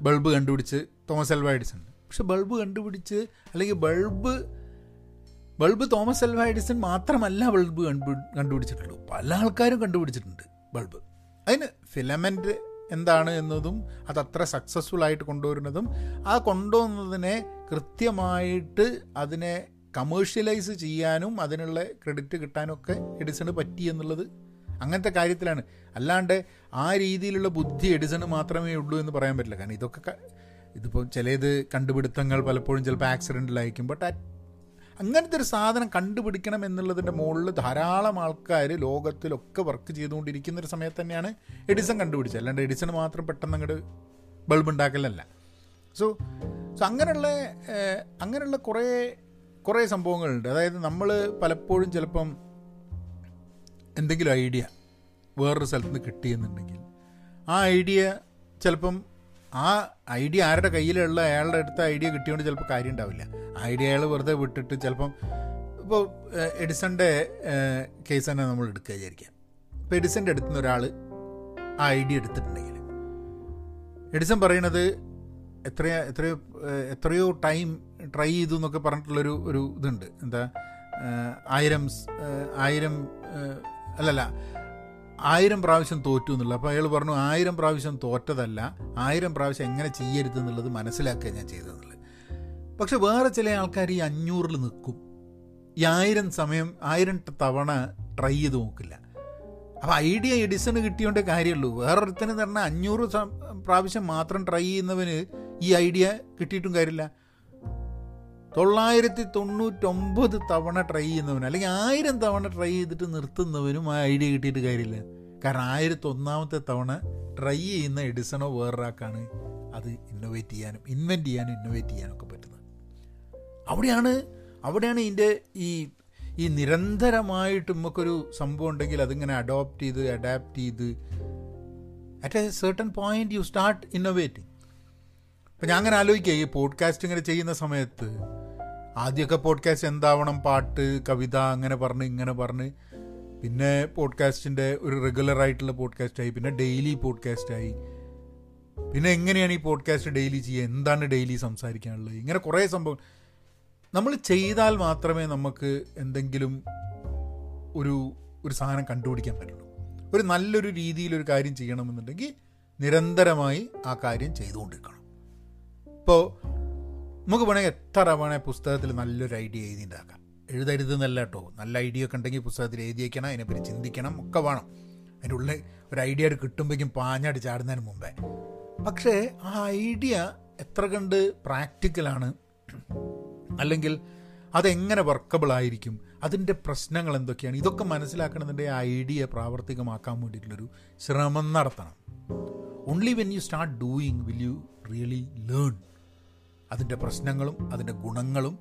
ബൾബ് കണ്ടുപിടിച്ച് തോമസ് അൽവ എഡിസൺ. പക്ഷെ ബൾബ് കണ്ടുപിടിച്ച് അല്ലെങ്കിൽ bulb bulb Thomas Alva Edison മാത്രമല്ല ബൾബ് കണ്ടുപിടിച്ചിട്ടുള്ളൂ. പല ആൾക്കാരും കണ്ടുപിടിച്ചിട്ടുണ്ട് ബൾബ്. അതിന് ഫിലമെന്റ് എന്താണ് എന്നതും അത് അത്ര സക്സസ്ഫുൾ ആയിട്ട് കൊണ്ടുവരുന്നതും ആ കൊണ്ടുവന്നതിനെ കൃത്യമായിട്ട് അതിനെ കമേഴ്ഷ്യലൈസ് ചെയ്യാനും അതിനുള്ള ക്രെഡിറ്റ് കിട്ടാനൊക്കെ എഡിസണ് പറ്റി എന്നുള്ളത് അങ്ങനത്തെ കാര്യത്തിലാണ്. അല്ലാണ്ട് ആ രീതിയിലുള്ള ബുദ്ധി എഡിസണ് മാത്രമേ ഉള്ളൂ എന്ന് പറയാൻ പറ്റില്ല. കാരണം ഇതൊക്കെ ഇതിപ്പോൾ ചിലത് കണ്ടുപിടുത്തങ്ങൾ പലപ്പോഴും ചിലപ്പോൾ ആക്സിഡന്റിലായിരിക്കും ബട്ട് അങ്ങനത്തെ ഒരു സാധനം കണ്ടുപിടിക്കണം എന്നുള്ളതിന്റെ മുകളിൽ ധാരാളം ആൾക്കാർ ലോകത്തിലൊക്കെ വർക്ക് ചെയ്തുകൊണ്ടിരിക്കുന്ന ഒരു സമയത്ത് തന്നെയാണ് എഡിസൺ കണ്ടുപിടിച്ചത്. അല്ലാണ്ട് എഡിസൺ മാത്രം പെട്ടെന്ന് അങ്ങോട്ട് ബൾബ് ഉണ്ടാക്കലല്ല സോ സോ അങ്ങനെയുള്ള അങ്ങനെയുള്ള കുറേ കുറേ സംഭവങ്ങളുണ്ട്. അതായത് നമ്മൾ പലപ്പോഴും ചിലപ്പം എന്തെങ്കിലും ഐഡിയ വേറൊരു സ്ഥലത്ത് നിന്ന് കിട്ടിയെന്നുണ്ടെങ്കിൽ ആ ഐഡിയ ചിലപ്പം ആ ഐഡിയ ആരുടെ കയ്യിലുള്ള അയാളുടെ അടുത്ത ഐഡിയ കിട്ടിയോണ്ട് ചിലപ്പോൾ കാര്യം ഉണ്ടാവില്ല. ഐഡിയ അയാൾ വെറുതെ വിട്ടിട്ട് ചിലപ്പം ഇപ്പോൾ എഡിസന്റെ കേസ് തന്നെ നമ്മൾ എടുക്കുക വിചാരിക്കാം ഇപ്പോൾ എഡിസന്റെ അടുത്തുനിന്ന് ഒരാൾ ആ ഐഡിയ എടുത്തിട്ടുണ്ടെങ്കിൽ. എഡിസൺ പറയണത് എത്രയോ എത്രയോ എത്രയോ ടൈം ട്രൈ ചെയ്തു എന്നൊക്കെ പറഞ്ഞിട്ടുള്ളൊരു ഒരു ഇതുണ്ട്. എന്താ ആയിരം ആയിരം അല്ലല്ല ആയിരം പ്രാവശ്യം തോറ്റു എന്നുള്ളത്. അപ്പോൾ അയാൾ പറഞ്ഞു ആയിരം പ്രാവശ്യം തോറ്റതല്ല ആയിരം പ്രാവശ്യം എങ്ങനെ ചെയ്യരുത് എന്നുള്ളത് മനസ്സിലാക്കുക ഞാൻ ചെയ്തതെന്നുള്ളത്. പക്ഷെ വേറെ ചില ആൾക്കാർ ഈ അഞ്ഞൂറിൽ നിൽക്കും. ഈ ആയിരം സമയം ആയിരം തവണ ട്രൈ ചെയ്ത് നോക്കില്ല. അപ്പോൾ ഐഡിയ എഡിസൺ കിട്ടിയോണ്ടേ കാര്യമുള്ളൂ. വേറൊരുത്തന് പറഞ്ഞാൽ അഞ്ഞൂറ് പ്രാവശ്യം മാത്രം ട്രൈ ചെയ്യുന്നവന് ഈ ഐഡിയ കിട്ടിയിട്ടും കാര്യമില്ല. തൊള്ളായിരത്തി തൊണ്ണൂറ്റൊമ്പത് തവണ ട്രൈ ചെയ്യുന്നവന് അല്ലെങ്കിൽ ആയിരം തവണ ട്രൈ ചെയ്തിട്ട് നിർത്തുന്നവനും ആ ഐഡിയ കിട്ടിയിട്ട് കാര്യമില്ല. കാരണം ആയിരത്തി ഒന്നാമത്തെ തവണ ട്രൈ ചെയ്യുന്ന എഡിസണോ വേറൊരാൾക്കാണ് അത് ഇന്നോവേറ്റ് ചെയ്യാനും ഇൻവെന്റ് ചെയ്യാനും ഇന്നോവേറ്റ് ചെയ്യാനും ഒക്കെ പറ്റുന്നത്. അവിടെയാണ് അവിടെയാണ് ഇതിന്റെ ഈ ഈ നിരന്തരമായിട്ട് നമുക്കൊരു സംഭവം ഉണ്ടെങ്കിൽ അതിങ്ങനെ അഡോപ്റ്റ് ചെയ്ത് അഡാപ്റ്റ് ചെയ്ത് at a certain point you start innovating അപ്പം ഞാൻ അങ്ങനെ ആലോചിക്കുക ഈ പോഡ്കാസ്റ്റ് ഇങ്ങനെ ചെയ്യുന്ന സമയത്ത് ആദ്യമൊക്കെ പോഡ്കാസ്റ്റ് എന്താവണം പാട്ട് കവിത അങ്ങനെ പറഞ്ഞ് ഇങ്ങനെ പറഞ്ഞ്. പിന്നെ പോഡ്കാസ്റ്റിന്റെ ഒരു റെഗുലർ ആയിട്ടുള്ള പോഡ്കാസ്റ്റായി പിന്നെ ഡെയിലി പോഡ്കാസ്റ്റായി പിന്നെ എങ്ങനെയാണ് ഈ പോഡ്കാസ്റ്റ് ഡെയിലി ചെയ്യുക എന്താണ് ഡെയിലി സംസാരിക്കാനുള്ളത്? ഇങ്ങനെ കുറേ സംഭവം. നമ്മൾ ചെയ്താൽ മാത്രമേ നമുക്ക് എന്തെങ്കിലും ഒരു ഒരു സാധനം കണ്ടുപിടിക്കാൻ പറ്റുള്ളൂ. ഒരു നല്ലൊരു രീതിയിൽ ഒരു കാര്യം ചെയ്യണമെന്നുണ്ടെങ്കിൽ നിരന്തരമായി ആ കാര്യം ചെയ്തുകൊണ്ടിരിക്കണം. ഇപ്പോൾ നമുക്ക് വേണമെങ്കിൽ എത്ര വേണേൽ പുസ്തകത്തിൽ നല്ലൊരു ഐഡിയ എഴുതി ഉണ്ടാക്കാം എഴുതരുത് എന്നല്ല കേട്ടോ. നല്ല ഐഡിയ ഒക്കെ ഉണ്ടെങ്കിൽ പുസ്തകത്തിൽ എഴുതി വയ്ക്കണം അതിനെപ്പറ്റി ചിന്തിക്കണം ഒക്കെ വേണം. അതിന്റെ ഉള്ളിൽ ഒരു ഐഡിയ കിട്ടുമ്പോഴേക്കും പാഞ്ഞാടി ചാടുന്നതിന് മുമ്പേ. പക്ഷേ ആ ഐഡിയ എത്ര കണ്ട് പ്രാക്ടിക്കലാണ് അല്ലെങ്കിൽ അതെങ്ങനെ വർക്കബിൾ ആയിരിക്കും? അതിന്റെ പ്രശ്നങ്ങൾ എന്തൊക്കെയാണ്? ഇതൊക്കെ മനസ്സിലാക്കണതിന്റെ ആ ഐഡിയ പ്രാവർത്തികമാക്കാൻ വേണ്ടിയിട്ടുള്ളൊരു ശ്രമം നടത്തണം. Only when you start doing will you really learn അതിന്റെ പ്രശ്നങ്ങളും അതിന്റെ ഗുണങ്ങളും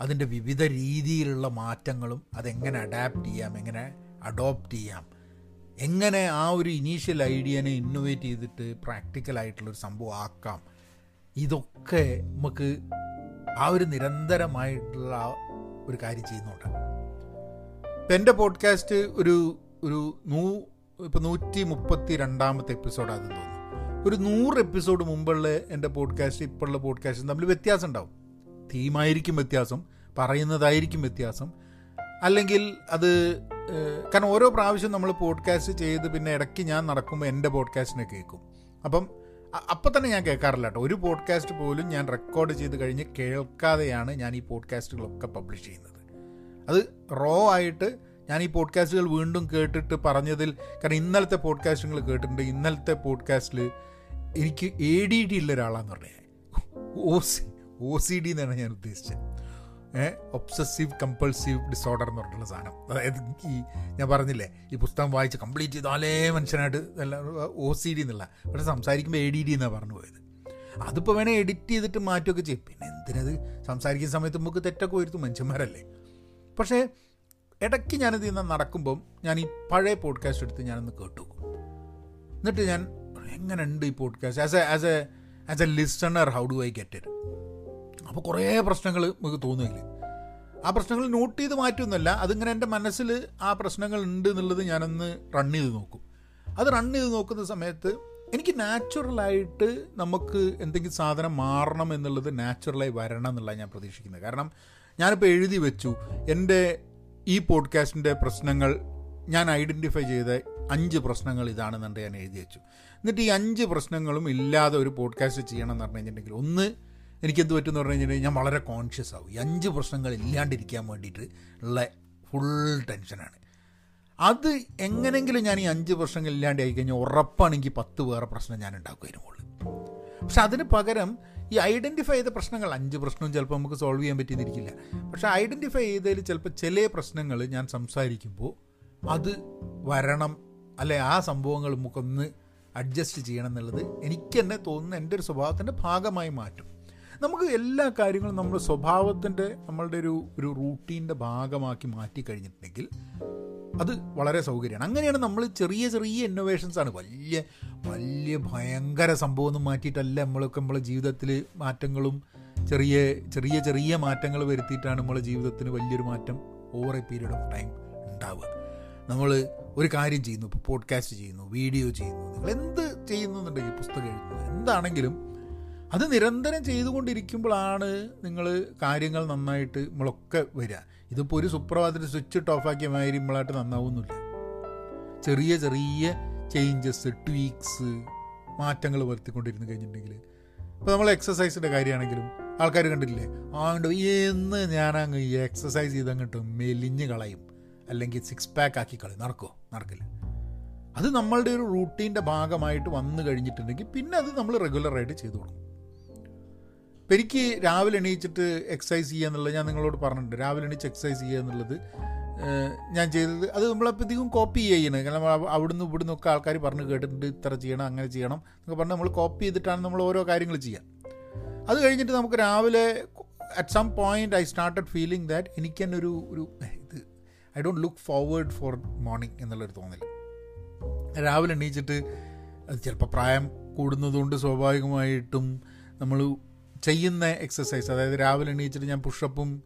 അതിന്റെ വിവിധ രീതിയിലുള്ള മാറ്റങ്ങളും അതെങ്ങനെ അഡാപ്റ്റ് ചെയ്യാം എങ്ങനെ അഡോപ്റ്റ് ചെയ്യാം എങ്ങനെ ആ ഒരു ഇനീഷ്യൽ ഐഡിയനെ ഇന്നോവേറ്റ് ചെയ്തിട്ട് പ്രാക്ടിക്കലായിട്ടുള്ളൊരു സംഭവം ആക്കാം ഇതൊക്കെ നമുക്ക് ആ ഒരു നിരന്തരമായിട്ടുള്ള ഒരു കാര്യം ചെയ്യുന്നുണ്ട്. ഇപ്പം എന്റെ പോഡ്കാസ്റ്റ് ഒരു ഒരു നൂ ഇപ്പം നൂറ്റി മുപ്പത്തി രണ്ടാമത്തെ എപ്പിസോഡാണെന്ന് തോന്നുന്നു. ഒരു നൂറ് എപ്പിസോഡ് മുമ്പുള്ള എന്റെ പോഡ്കാസ്റ്റ് ഇപ്പോഴുള്ള പോഡ്കാസ്റ്റും തമ്മിൽ വ്യത്യാസം ഉണ്ടാവും തീമായിരിക്കും വ്യത്യാസം പറയുന്നതായിരിക്കും വ്യത്യാസം. അല്ലെങ്കിൽ അത് കാരണം ഓരോ പ്രാവശ്യം നമ്മൾ പോഡ്കാസ്റ്റ് ചെയ്ത് പിന്നെ ഇടയ്ക്ക് ഞാൻ നടക്കുമ്പോൾ എന്റെ പോഡ്കാസ്റ്റിനെ കേൾക്കും. അപ്പം അപ്പം തന്നെ ഞാൻ കേൾക്കാറില്ല കേട്ടോ. ഒരു പോഡ്കാസ്റ്റ് പോലും ഞാൻ റെക്കോർഡ് ചെയ്ത് കഴിഞ്ഞ് കേൾക്കാതെയാണ് ഞാൻ ഈ പോഡ്കാസ്റ്റുകളൊക്കെ പബ്ലിഷ് ചെയ്യുന്നത്. അത് റോ ആയിട്ട് ഞാൻ ഈ പോഡ്കാസ്റ്റുകൾ വീണ്ടും കേട്ടിട്ട് പറഞ്ഞതിൽ കാരണം ഇന്നലത്തെ പോഡ്കാസ്റ്റുകൾ കേട്ടിട്ടുണ്ട്. ഇന്നലത്തെ പോഡ്കാസ്റ്റിൽ എനിക്ക് എ ഡി ഡി ഉള്ള ഒരാളാന്ന് പറഞ്ഞത് O C O C D എന്നാണ് ഞാൻ ഉദ്ദേശിച്ചത്. ഒബ്സസീവ് കമ്പൾസീവ് ഡിസോർഡർ എന്ന് പറഞ്ഞിട്ടുള്ള സാധനം. അതായത് ഈ ഞാൻ പറഞ്ഞില്ലേ ഈ പുസ്തകം വായിച്ച് കംപ്ലീറ്റ് ചെയ്താലേ മനുഷ്യനായിട്ട് ഒ സി ഡി എന്നുള്ള പക്ഷെ സംസാരിക്കുമ്പോൾ എ ഡി ഡി എന്നാണ് പറഞ്ഞു പോയത്. അതിപ്പോൾ വേണേൽ എഡിറ്റ് ചെയ്തിട്ട് മാറ്റുമൊക്കെ ചെയ്യും. പിന്നെ എന്തിനത്? സംസാരിക്കുന്ന സമയത്ത് നമുക്ക് തെറ്റൊക്കെ വരുത്തും മനുഷ്യന്മാരല്ലേ? പക്ഷേ ഇടയ്ക്ക് ഞാനിത് നടക്കുമ്പം ഞാൻ ഈ പഴയ പോഡ്കാസ്റ്റ് എടുത്ത് ഞാനൊന്ന് കേട്ടു. എന്നിട്ട് ഞാൻ എങ്ങനെയുണ്ട് ഈ podcast as a as a as a listener how do I get it അപ്പോൾ കുറേ പ്രശ്നങ്ങൾ നമുക്ക് തോന്നുകയില്ല? ആ പ്രശ്നങ്ങൾ നോട്ട് ചെയ്ത് മാറ്റുമെന്നല്ല അതിങ്ങനെ എന്റെ മനസ്സിൽ ആ പ്രശ്നങ്ങൾ ഉണ്ട് എന്നുള്ളത് ഞാനൊന്ന് റൺ ചെയ്ത് നോക്കും. അത് റൺ ചെയ്ത് നോക്കുന്ന സമയത്ത് എനിക്ക് നാച്ചുറലായിട്ട് നമുക്ക് എന്തെങ്കിലും സാധനം മാറണം എന്നുള്ളത് നാച്ചുറലായി വരണം എന്നുള്ള ഞാൻ പ്രതീക്ഷിക്കുന്നത്. കാരണം ഞാനിപ്പോൾ എഴുതി വെച്ചു എന്റെ ഈ പോഡ്കാസ്റ്റിന്റെ പ്രശ്നങ്ങൾ ഞാൻ ഐഡന്റിഫൈ ചെയ്ത അഞ്ച് പ്രശ്നങ്ങൾ ഇതാണെന്നുണ്ട് ഞാൻ എഴുതി വെച്ചു. എന്നിട്ട് ഈ അഞ്ച് പ്രശ്നങ്ങളും ഇല്ലാതെ ഒരു പോഡ്കാസ്റ്റ് ചെയ്യണം എന്ന് പറഞ്ഞു കഴിഞ്ഞിട്ടുണ്ടെങ്കിൽ ഒന്ന് എനിക്കെന്ത് പറ്റുമെന്ന് പറഞ്ഞു കഴിഞ്ഞിട്ടുണ്ടെങ്കിൽ ഞാൻ വളരെ കോൺഷ്യസ് ആവും. ഈ അഞ്ച് പ്രശ്നങ്ങൾ ഇല്ലാണ്ടിരിക്കാൻ വേണ്ടിയിട്ട് ഉള്ള ഫുൾ ടെൻഷനാണ് അത് എങ്ങനെങ്കിലും ഞാൻ ഈ അഞ്ച് പ്രശ്നങ്ങൾ ഇല്ലാണ്ട് ആയി കഴിഞ്ഞാൽ ഉറപ്പാണ് എനിക്ക് പത്ത് വേറെ പ്രശ്നം ഞാൻ ഉണ്ടാക്കുമായിരുന്നു മുകളിൽ പക്ഷെ അതിന് പകരം ഈ ഐഡന്റിഫൈ ചെയ്ത പ്രശ്നങ്ങൾ അഞ്ച് പ്രശ്നവും ചിലപ്പോൾ നമുക്ക് സോൾവ് ചെയ്യാൻ പറ്റിയിരിക്കില്ല പക്ഷേ ഐഡന്റിഫൈ ചെയ്തതിൽ ചിലപ്പോൾ ചില പ്രശ്നങ്ങൾ ഞാൻ സംസാരിക്കുമ്പോൾ അത് വരണം. അല്ലെ ആ സംഭവങ്ങൾ നമുക്കൊന്ന് അഡ്ജസ്റ്റ് ചെയ്യണം എന്നുള്ളത് എനിക്ക് തന്നെ തോന്നുന്ന എന്റെ ഒരു സ്വഭാവത്തിന്റെ ഭാഗമായി മാറ്റും. നമുക്ക് എല്ലാ കാര്യങ്ങളും നമ്മുടെ സ്വഭാവത്തിന്റെ നമ്മളുടെ ഒരു ഒരു റൂട്ടീന്റെ ഭാഗമാക്കി മാറ്റി കഴിഞ്ഞിട്ടുണ്ടെങ്കിൽ അത് വളരെ സൗകര്യമാണ്. അങ്ങനെയാണ് നമ്മൾ ചെറിയ ചെറിയ ഇന്നോവേഷൻസാണ് വലിയ വലിയ ഭയങ്കര സംഭവമൊന്നും മാറ്റിയിട്ടല്ല. നമ്മളൊക്കെ നമ്മളെ ജീവിതത്തിൽ മാറ്റങ്ങളും ചെറിയ ചെറിയ ചെറിയ മാറ്റങ്ങൾ വരുത്തിയിട്ടാണ് നമ്മളെ ജീവിതത്തിന് വലിയൊരു മാറ്റം over a period of time ഉണ്ടാവുക. നമ്മൾ ഒരു കാര്യം ചെയ്യുന്നു ഇപ്പോൾ പോഡ്കാസ്റ്റ് ചെയ്യുന്നു വീഡിയോ ചെയ്യുന്നു നിങ്ങൾ എന്ത് ചെയ്യുന്നുണ്ടെങ്കിൽ പുസ്തകം എഴുതുന്നു എന്താണെങ്കിലും അത് നിരന്തരം ചെയ്തുകൊണ്ടിരിക്കുമ്പോഴാണ് നിങ്ങൾ കാര്യങ്ങൾ നന്നായിട്ട് നമ്മളൊക്കെ വരിക. ഇതിപ്പോൾ ഒരു സുപ്രഭാതത്തിൽ സ്വിച്ച് ഇട്ട് ഓഫാക്കിയ മാതിരി നമ്മളായിട്ട് നന്നാവുന്നില്ല ചെറിയ ചെറിയ ചേഞ്ചസ് ട്വീക്സ് മാറ്റങ്ങൾ വരുത്തിക്കൊണ്ടിരുന്ന് കഴിഞ്ഞിട്ടുണ്ടെങ്കിൽ ഇപ്പോൾ നമ്മൾ എക്സസൈസിന്റെ കാര്യമാണെങ്കിലും ആൾക്കാർ കണ്ടില്ലേ ആണ്ട് എന്ന് ഞാനങ്ങ് എക്സസൈസ് ചെയ്തങ്ങോട്ട് മെലിഞ്ഞ് കളയും. അല്ലെങ്കിൽ സിക്സ് പാക്ക് ആക്കി കളയും നടക്കുമോ നടക്കില്ല. അത് നമ്മളുടെ ഒരു റൂട്ടീന്റെ ഭാഗമായിട്ട് വന്നു കഴിഞ്ഞിട്ടുണ്ടെങ്കിൽ പിന്നെ അത് നമ്മൾ റെഗുലറായിട്ട് ചെയ്തു കൊടുക്കും. ഇപ്പം എനിക്ക് രാവിലെ എണീച്ചിട്ട് എക്സസൈസ് ചെയ്യുക എന്നുള്ളത് ഞാൻ നിങ്ങളോട് പറഞ്ഞിട്ടുണ്ട്. രാവിലെ എണീച്ച് എക്സസൈസ് ചെയ്യുക എന്നുള്ളത് ഞാൻ ചെയ്തത് അത് നമ്മളപ്പോഴത്തേക്കും കോപ്പി ചെയ്യണം. കാരണം അവിടുന്ന് ഇവിടുന്ന് ഒക്കെ ആൾക്കാർ പറഞ്ഞ് കേട്ടിട്ടുണ്ട് ഇത്ര ചെയ്യണം അങ്ങനെ ചെയ്യണം എന്നൊക്കെ പറഞ്ഞ് നമ്മൾ കോപ്പി ചെയ്തിട്ടാണ് നമ്മൾ ഓരോ കാര്യങ്ങൾ ചെയ്യുക. അത് കഴിഞ്ഞിട്ട് നമുക്ക് രാവിലെ at some point I started feeling that എനിക്ക് തന്നെ ഒരു I don't look forward for morning എന്നുള്ളൊരു തോന്നൽ. രാവിലെ എണീച്ചിട്ട് ചിലപ്പോൾ പ്രായം കൂടുന്നതുകൊണ്ട് സ്വാഭാവികമായിട്ടും നമ്മൾ ചെയ്യുന്ന എക്സസൈസ് അതായത് രാവിലെ എണീച്ചിട്ട് ഞാൻ പുഷപ്പും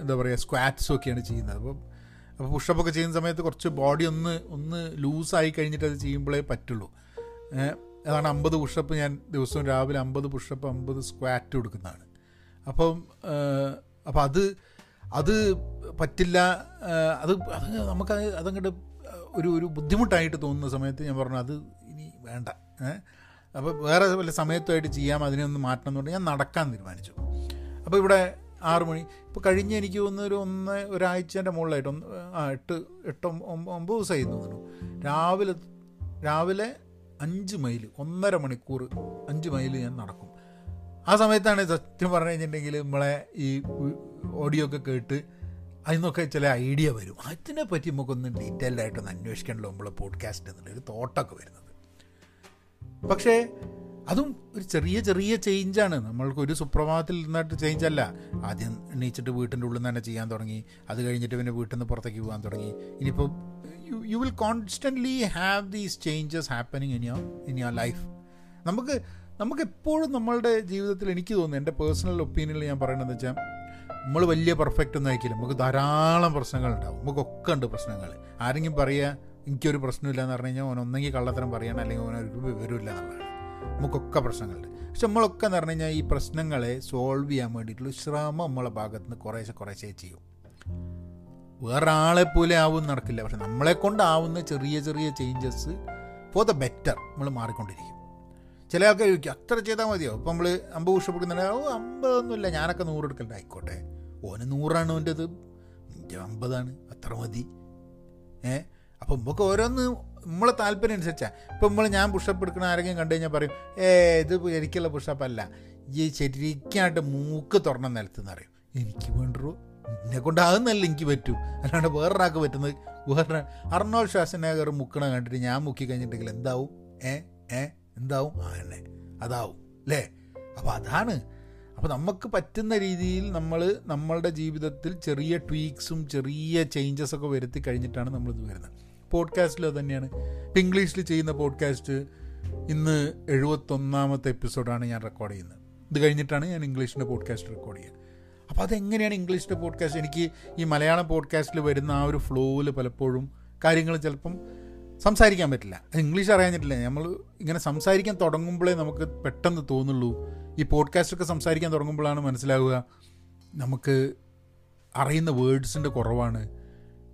എന്താ പറയുക സ്ക്വാറ്റ്സും ഒക്കെയാണ് ചെയ്യുന്നത്. അപ്പോൾ അപ്പോൾ പുഷപ്പൊക്കെ ചെയ്യുന്ന സമയത്ത് കുറച്ച് ബോഡി ഒന്ന് ഒന്ന് ലൂസായി കഴിഞ്ഞിട്ട് അത് ചെയ്യുമ്പോഴേ പറ്റുള്ളൂ. അതാണ് അമ്പത് പുഷപ്പ് ഞാൻ ദിവസവും രാവിലെ അമ്പത് പുഷപ്പ് അമ്പത് സ്ക്വാറ്റ് കൊടുക്കുന്നതാണ് അപ്പം അപ്പം അത് അത് പറ്റില്ല അത് അത് നമുക്ക് അതങ്ങോട്ട് ഒരു ഒരു ബുദ്ധിമുട്ടായിട്ട് തോന്നുന്ന സമയത്ത് ഞാൻ പറഞ്ഞു അത് ഇനി വേണ്ട അപ്പോൾ വേറെ വല്ല സമയത്തുമായിട്ട് ചെയ്യാം അതിനെ ഒന്ന് മാറ്റണം എന്നുകൊണ്ട് ഞാൻ നടക്കാൻ തീരുമാനിച്ചു. അപ്പോൾ ഇവിടെ ആറു മണി ഇപ്പോൾ കഴിഞ്ഞ് എനിക്ക് തോന്നുന്ന ഒരു ഒന്ന് ഒരാഴ്ചേന്റെ മുകളിലായിട്ട് ഒന്ന് ആ എട്ട് എട്ട് ഒമ്പത് ദിവസമായി തോന്നുന്നു. രാവിലെ രാവിലെ അഞ്ച് മൈൽ ഒന്നര മണിക്കൂർ അഞ്ച് മൈൽ ഞാൻ നടക്കും. ആ സമയത്താണ് സത്യം പറഞ്ഞു കഴിഞ്ഞിട്ടുണ്ടെങ്കിൽ നമ്മളെ ഈ ഓഡിയോ ഒക്കെ കേട്ട് അതിനൊക്കെ ചില ഐഡിയ വരും. അതിനെ പറ്റി നമുക്കൊന്ന് ഡീറ്റെയിൽഡ് ആയിട്ടൊന്ന് അന്വേഷിക്കണമല്ലോ നമ്മളെ പോഡ്കാസ്റ്റ് എന്നുള്ളൊരു തോട്ടൊക്കെ വരുന്നത്. പക്ഷേ അതും ഒരു ചെറിയ ചെറിയ ചേഞ്ചാണ് നമ്മൾക്ക് ഒരു സുപ്രഭാതത്തിൽ നിന്നായിട്ട് ചേഞ്ച് അല്ല. ആദ്യം എണീച്ചിട്ട് വീട്ടിന്റെ ഉള്ളിൽ നിന്ന് തന്നെ ചെയ്യാൻ തുടങ്ങി. അത് കഴിഞ്ഞിട്ട് പിന്നെ വീട്ടിൽ നിന്ന് പുറത്തേക്ക് പോകാൻ തുടങ്ങി. ഇനിയിപ്പോൾ you will constantly have these changes happening in your in your life നമുക്ക് നമുക്ക് എപ്പോഴും നമ്മളുടെ ജീവിതത്തിൽ എനിക്ക് തോന്നുന്നു എന്റെ പേഴ്സണൽ ഒപ്പീനിയനിൽ ഞാൻ പറയണതെന്ന് വെച്ചാൽ നമ്മൾ വലിയ പെർഫെക്റ്റ് ഒന്നും ആയിരിക്കില്ല നമുക്ക് ധാരാളം പ്രശ്നങ്ങളുണ്ടാവും നമുക്കൊക്കെ ഉണ്ട് പ്രശ്നങ്ങൾ. ആരെങ്കിലും പറയുക എനിക്കൊരു പ്രശ്നമില്ല എന്ന് പറഞ്ഞു കഴിഞ്ഞാൽ ഓൻ ഒന്നെങ്കിൽ കള്ളത്തരം പറയണം അല്ലെങ്കിൽ ഓനൊരു വിവരമില്ല എന്നുള്ളതാണ് നമുക്കൊക്കെ പ്രശ്നങ്ങളുണ്ട്. പക്ഷെ നമ്മളൊക്കെ എന്ന് പറഞ്ഞു കഴിഞ്ഞാൽ ഈ പ്രശ്നങ്ങളെ സോൾവ് ചെയ്യാൻ വേണ്ടിയിട്ടുള്ള ശ്രമം നമ്മളെ ഭാഗത്ത് നിന്ന് കുറേശ്ശെ കുറേശ്ശെ ചെയ്യും. വേറൊരാളെ പോലെ ആവും നടക്കില്ല. പക്ഷെ നമ്മളെ കൊണ്ടാവുന്ന ചെറിയ ചെറിയ ചേഞ്ചസ് ഫോർ ദ ബെറ്റർ നമ്മൾ മാറിക്കൊണ്ടിരിക്കും. ചില ആൾക്കാർ ചോദിക്കും അത്ര ചെയ്താൽ മതിയോ? ഇപ്പം നമ്മൾ അമ്പത് വർഷം എടുക്കുന്നുണ്ട് ഓ അമ്പതൊന്നുമില്ല ഞാനൊക്കെ നൂറ് എടുക്കണ്ട ആയിക്കോട്ടെ. ഓന് നൂറാണ് ഓന്റെത് അമ്പതാണ് അത്ര മതി. ഏ? അപ്പം നമുക്ക് ഓരോന്ന് നമ്മളെ താല്പര്യം അനുസരിച്ചാണ് ഇപ്പം നമ്മൾ ഞാൻ പുഷപ്പ് എടുക്കണ ആരെങ്കിലും കണ്ടു കഴിഞ്ഞാൽ പറയും ഏ ഇത് എനിക്കുള്ള പുഷപ്പ് അല്ല. ഈ ശരിക്കായിട്ട് മൂക്ക് തുറന്ന നിലത്ത് അറിയും എനിക്ക് വേണ്ടു എന്നെ കൊണ്ടാകുന്നല്ല എനിക്ക് പറ്റൂ. അല്ലാണ്ട് വേറൊരാൾക്ക് പറ്റുന്നത് വേറെ അർണോൾ ശ്വാസനഗർ മുക്കണ കണ്ടിട്ട് ഞാൻ മുക്കി കഴിഞ്ഞിട്ടുണ്ടെങ്കിൽ എന്താവും? ഏ? ഏ? എന്താവും? ആ എന്നെ അതാവും അല്ലേ? അപ്പോൾ അതാണ്. അപ്പോൾ നമുക്ക് പറ്റുന്ന രീതിയിൽ നമ്മൾ നമ്മളുടെ ജീവിതത്തിൽ ചെറിയ ട്വീക്സും ചെറിയ ചേഞ്ചസ് ഒക്കെ വരുത്തി കഴിഞ്ഞിട്ടാണ് നമ്മളിത് വരുന്നത്. പോഡ്കാസ്റ്റിൽ അത് തന്നെയാണ്. ഇപ്പം ഇംഗ്ലീഷിൽ ചെയ്യുന്ന പോഡ്കാസ്റ്റ് ഇന്ന് എഴുപത്തൊന്നാമത്തെ എപ്പിസോഡാണ് ഞാൻ റെക്കോർഡ് ചെയ്യുന്നത്. ഇത് കഴിഞ്ഞിട്ടാണ് ഞാൻ ഇംഗ്ലീഷിന്റെ പോഡ്കാസ്റ്റ് റെക്കോർഡ് ചെയ്യുക. അപ്പോൾ അതെങ്ങനെയാണ് ഇംഗ്ലീഷിന്റെ പോഡ്കാസ്റ്റ് എനിക്ക് ഈ മലയാളം പോഡ്കാസ്റ്റിൽ വരുന്ന ആ ഒരു ഫ്ലോയിൽ പലപ്പോഴും കാര്യങ്ങൾ ചിലപ്പം സംസാരിക്കാൻ പറ്റില്ല. ഇംഗ്ലീഷ് അറിയാഞ്ഞിട്ടില്ല നമ്മൾ ഇങ്ങനെ സംസാരിക്കാൻ തുടങ്ങുമ്പോഴേ നമുക്ക് പെട്ടെന്ന് തോന്നുള്ളൂ. ഈ പോഡ്കാസ്റ്റൊക്കെ സംസാരിക്കാൻ തുടങ്ങുമ്പോഴാണ് മനസ്സിലാവുക നമുക്ക് അറിയുന്ന വേർഡ്സിന്റെ കുറവാണ്.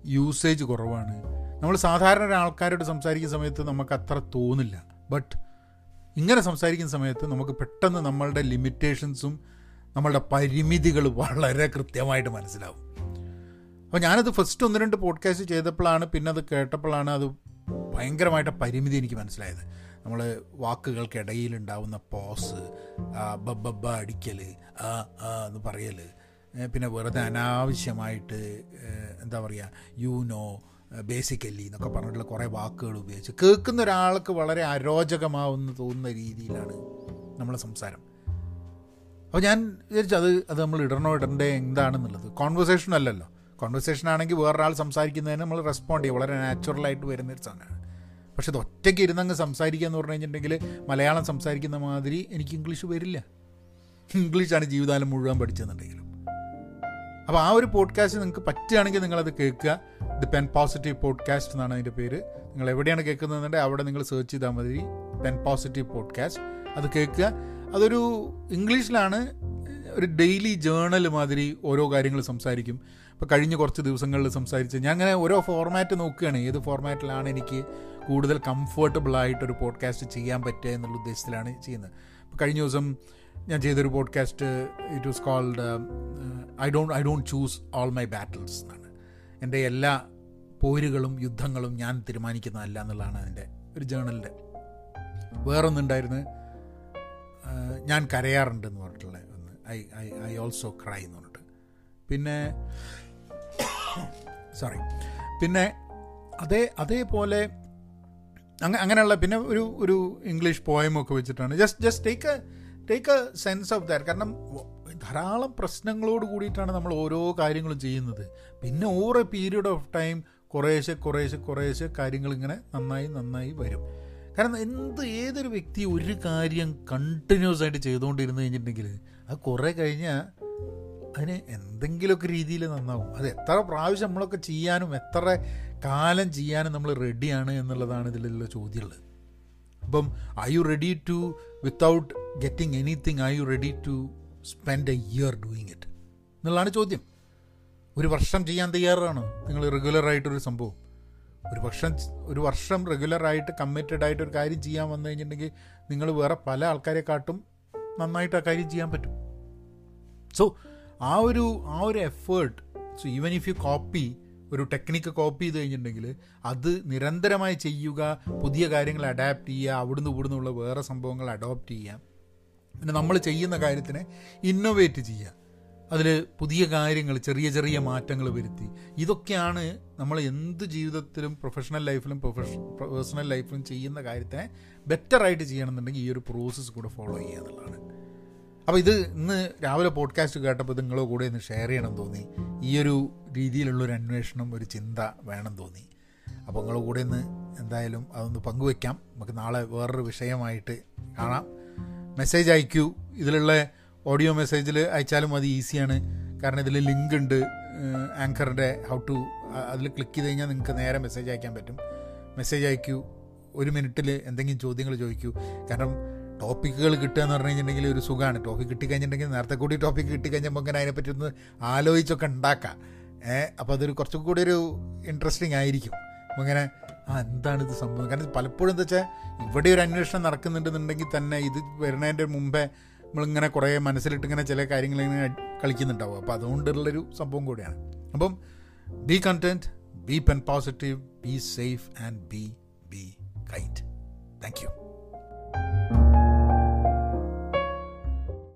യൂസേജ് കുറവാണ്. നമ്മൾ സാധാരണ ഒരാൾക്കാരോട് സംസാരിക്കുന്ന സമയത്ത് നമുക്ക് അത്ര തോന്നില്ല. ബട്ട് ഇങ്ങനെ സംസാരിക്കുന്ന സമയത്ത് നമുക്ക് പെട്ടെന്ന് നമ്മളുടെ ലിമിറ്റേഷൻസും നമ്മളുടെ പരിമിതികൾ വളരെ കൃത്യമായിട്ട് മനസ്സിലാവും. അപ്പോൾ ഞാനത് ഫസ്റ്റ് ഒന്ന് രണ്ട് പോഡ്കാസ്റ്റ് ചെയ്തപ്പോഴാണ് പിന്നെ അത് കേട്ടപ്പോഴാണ് അത് ഭയങ്കരമായിട്ട് പരിമിതി എനിക്ക് മനസ്സിലായത്. നമ്മൾ വാക്കുകൾക്കിടയിൽ ഉണ്ടാവുന്ന പോസ് ബബ്ബ അടിക്കൽ ആ ആ എന്ന് പറയൽ പിന്നെ വെറുതെ അനാവശ്യമായിട്ട് എന്താ പറയുക യു നോ എന്നൊക്കെ പറഞ്ഞിട്ടുള്ള കുറേ വാക്കുകൾ ഉപയോഗിച്ച് കേൾക്കുന്ന ഒരാൾക്ക് വളരെ അരോചകമാവുന്ന തോന്നുന്ന രീതിയിലാണ് നമ്മളെ സംസാരം. അപ്പോൾ ഞാൻ വിചാരിച്ചു അത് അത് നമ്മൾ ഇടണോ ഇടണ്ടേ എന്താണെന്നുള്ളത്. കോൺവെർസേഷൻ അല്ലല്ലോ. കോൺവെർസേഷൻ ആണെങ്കിൽ വേറൊരാൾ സംസാരിക്കുന്നതിന് നമ്മൾ റെസ്പോണ്ട് ചെയ്യും. വളരെ നാച്ചുറലായിട്ട് വരുന്നൊരു സാധനമാണ്. പക്ഷെ ഇത് ഒറ്റയ്ക്ക് ഇരുന്നങ്ങ് സംസാരിക്കുക എന്ന് പറഞ്ഞു കഴിഞ്ഞിട്ടുണ്ടെങ്കിൽ മലയാളം സംസാരിക്കുന്ന മാതിരി എനിക്ക് ഇംഗ്ലീഷ് വരില്ല. ഇംഗ്ലീഷാണ് ജീവിതകാലം മുഴുവൻ പഠിച്ചതെന്നുണ്ടെങ്കിലും. അപ്പോൾ ആ ഒരു പോഡ്കാസ്റ്റ് നിങ്ങൾക്ക് പറ്റുകയാണെങ്കിൽ നിങ്ങളത് കേൾക്കുക. ദി പെൻ പോസിറ്റീവ് പോഡ്കാസ്റ്റ് എന്നാണ് അതിന്റെ പേര്. നിങ്ങൾ എവിടെയാണ് കേൾക്കുന്നതെന്നുണ്ടെങ്കിൽ അവിടെ നിങ്ങൾ സെർച്ച് ചെയ്താൽ മതി. പെൻ പോസിറ്റീവ് പോഡ്കാസ്റ്റ് അത് കേൾക്കുക. അതൊരു ഇംഗ്ലീഷിലാണ് ഒരു ഡെയിലി ജേണൽ മാതിരി ഓരോ കാര്യങ്ങൾ സംസാരിക്കും. ഇപ്പോൾ കഴിഞ്ഞ കുറച്ച് ദിവസങ്ങളിൽ സംസാരിച്ച് ഞാൻ അങ്ങനെ ഓരോ ഫോർമാറ്റ് നോക്കുകയാണ്. ഏത് ഫോർമാറ്റിലാണ് എനിക്ക് കൂടുതൽ കംഫർട്ടബിളായിട്ടൊരു പോഡ്കാസ്റ്റ് ചെയ്യാൻ പറ്റുക എന്നുള്ള ഉദ്ദേശത്തിലാണ് ചെയ്യുന്നത്. ഇപ്പോൾ കഴിഞ്ഞ ദിവസം ഞാൻ ചെയ്തൊരു podcast it was called I don't I don't choose all my battles എന്നാണ്. എന്റെ എല്ലാ പോരുകളും യുദ്ധങ്ങളും ഞാൻ തീരുമാനിക്കുന്നതല്ല എന്നുള്ളതാണ് അതിന്റെ ഒരു ജേണലിന്റെ വേറൊന്നുണ്ടായിരുന്നു. ഞാൻ കരയാറുണ്ട് എന്ന് പറഞ്ഞിട്ടുള്ള ഒന്ന്. I I I also cry എന്ന് പറഞ്ഞിട്ട്. പിന്നെ സോറി പിന്നെ അതേ അതേപോലെ അങ്ങനെ അങ്ങനെയുള്ള പിന്നെ ഒരു ഒരു ഇംഗ്ലീഷ് പോയമൊക്കെ വെച്ചിട്ടാണ്. Just just take a take a sense of that കാരണം ധാരാളം പ്രശ്നങ്ങളോട് കൂടിയിട്ടാണ് നമ്മൾ ഓരോ കാര്യങ്ങളും ചെയ്യുന്നത്. പിന്നെ over a period of time കുറേശ്ശെ കുറേശ്ശെ കുറേശ്ശെ കാര്യങ്ങൾ ഇങ്ങനെ നന്നായി നന്നായി വരും. കാരണം എന്ത് ഏതൊരു വ്യക്തി ഒരു കാര്യം കണ്ടിന്യൂസ് ആയിട്ട് ചെയ്തുകൊണ്ടിരുന്നു കഴിഞ്ഞിട്ടുണ്ടെങ്കിൽ അത് കുറേ കഴിഞ്ഞാൽ അതിന് എന്തെങ്കിലുമൊക്കെ രീതിയിൽ നന്നാവും. അത് എത്ര പ്രാവശ്യം നമ്മളൊക്കെ ചെയ്യാനും എത്ര കാലം ചെയ്യാനും നമ്മൾ റെഡിയാണ് എന്നുള്ളതാണ് ഇതിലുള്ള ചോദ്യമുള്ളത്. അപ്പം I you ready to without getting anything I you ready to spend a year doing it എന്നുള്ളതാണ് ചോദ്യം. ഒരു വർഷം ചെയ്യാൻ തയ്യാറാണോ? നിങ്ങൾ റെഗുലറായിട്ടൊരു സംഭവം. ഒരു വർഷം ഒരു വർഷം റെഗുലറായിട്ട് കമ്മിറ്റഡ് ആയിട്ട് ഒരു കാര്യം ചെയ്യാൻ വന്നു കഴിഞ്ഞിട്ടുണ്ടെങ്കിൽ നിങ്ങൾ വേറെ പല ആൾക്കാരെക്കാട്ടും നന്നായിട്ട് ആ കാര്യം ചെയ്യാൻ പറ്റും. സോ ആ ഒരു ആ ഒരു effort so even if you copy ഒരു ടെക്നിക്ക് കോപ്പി ചെയ്ത് കഴിഞ്ഞിട്ടുണ്ടെങ്കിൽ അത് നിരന്തരമായി ചെയ്യുക പുതിയ കാര്യങ്ങൾ അഡാപ്റ്റ് ചെയ്യുക അവിടുന്ന് ഇവിടുന്നുള്ള വേറെ സംഭവങ്ങൾ അഡോപ്റ്റ് ചെയ്യുക. പിന്നെ നമ്മൾ ചെയ്യുന്ന കാര്യത്തിനെ ഇന്നോവേറ്റ് ചെയ്യുക. അതിൽ പുതിയ കാര്യങ്ങൾ ചെറിയ ചെറിയ മാറ്റങ്ങൾ വരുത്തി. ഇതൊക്കെയാണ് നമ്മൾ എന്ത് ജീവിതത്തിലും പ്രൊഫഷണൽ ലൈഫിലും പ്രൊഫഷ പേഴ്സണൽ ലൈഫിലും ചെയ്യുന്ന കാര്യത്തിനെ ബെറ്ററായിട്ട് ചെയ്യണമെന്നുണ്ടെങ്കിൽ ഈ ഒരു പ്രോസസ്സ് കൂടെ ഫോളോ ചെയ്യുക എന്നുള്ളതാണ്. അപ്പോൾ ഇത് ഇന്ന് രാവിലെ പോഡ്കാസ്റ്റ് കേട്ടപ്പോൾ നിങ്ങളെ കൂടെ ഒന്ന് ഷെയർ ചെയ്യണം തോന്നി. ഈ ഒരു രീതിയിലുള്ളൊരു അന്വേഷണം ഒരു ചിന്ത വേണം തോന്നി. അപ്പോൾ നിങ്ങളെ കൂടെ ഒന്ന് എന്തായാലും അതൊന്ന് പങ്കുവെക്കാം. നമുക്ക് നാളെ വേറൊരു വിഷയമായിട്ട് കാണാം. മെസ്സേജ് അയക്കൂ. ഇതിലുള്ള ഓഡിയോ മെസ്സേജിൽ അയച്ചാലും അത് ഈസിയാണ് കാരണം ഇതിൽ ലിങ്ക് ഉണ്ട്. ആങ്കറിന്റെ ഹൗ ടു അതിൽ ക്ലിക്ക് ചെയ്ത് കഴിഞ്ഞാൽ നിങ്ങൾക്ക് നേരെ മെസ്സേജ് അയക്കാൻ പറ്റും. മെസ്സേജ് അയക്കൂ. ഒരു മിനിറ്റിൽ എന്തെങ്കിലും ചോദ്യങ്ങൾ ചോദിക്കൂ. കാരണം ടോപ്പിക്കുകൾ കിട്ടുക എന്ന് പറഞ്ഞു കഴിഞ്ഞിട്ടുണ്ടെങ്കിൽ ഒരു സുഖമാണ്. ടോപ്പിക് കിട്ടിക്കഴിഞ്ഞിട്ടുണ്ടെങ്കിൽ നേരത്തെ കൂടി ടോപ്പിക് കിട്ടിക്കഴിഞ്ഞപ്പോൾ അങ്ങനെ അതിനെപ്പറ്റി ഒന്ന് ആലോചിച്ചൊക്കെ ഉണ്ടാക്കാം. ഏഹ് അപ്പോൾ അതൊരു കുറച്ചും കൂടി ഒരു ഇൻട്രസ്റ്റിംഗ് ആയിരിക്കും. അപ്പോൾ ഇങ്ങനെ ആ എന്താണ് ഇത് സംഭവം? കാരണം പലപ്പോഴും എന്താ വെച്ചാൽ ഇവിടെ ഒരു അന്വേഷണം നടക്കുന്നുണ്ടെന്നുണ്ടെങ്കിൽ തന്നെ ഇത് വരുന്നതിന്റെ മുമ്പേ നമ്മളിങ്ങനെ കുറേ മനസ്സിലിട്ട് ഇങ്ങനെ ചില കാര്യങ്ങൾ ഇങ്ങനെ കളിക്കുന്നുണ്ടാവും. അപ്പോൾ അതുകൊണ്ടുള്ളൊരു സംഭവം കൂടിയാണ്. അപ്പം be content be pen positive be safe and be be kind thank you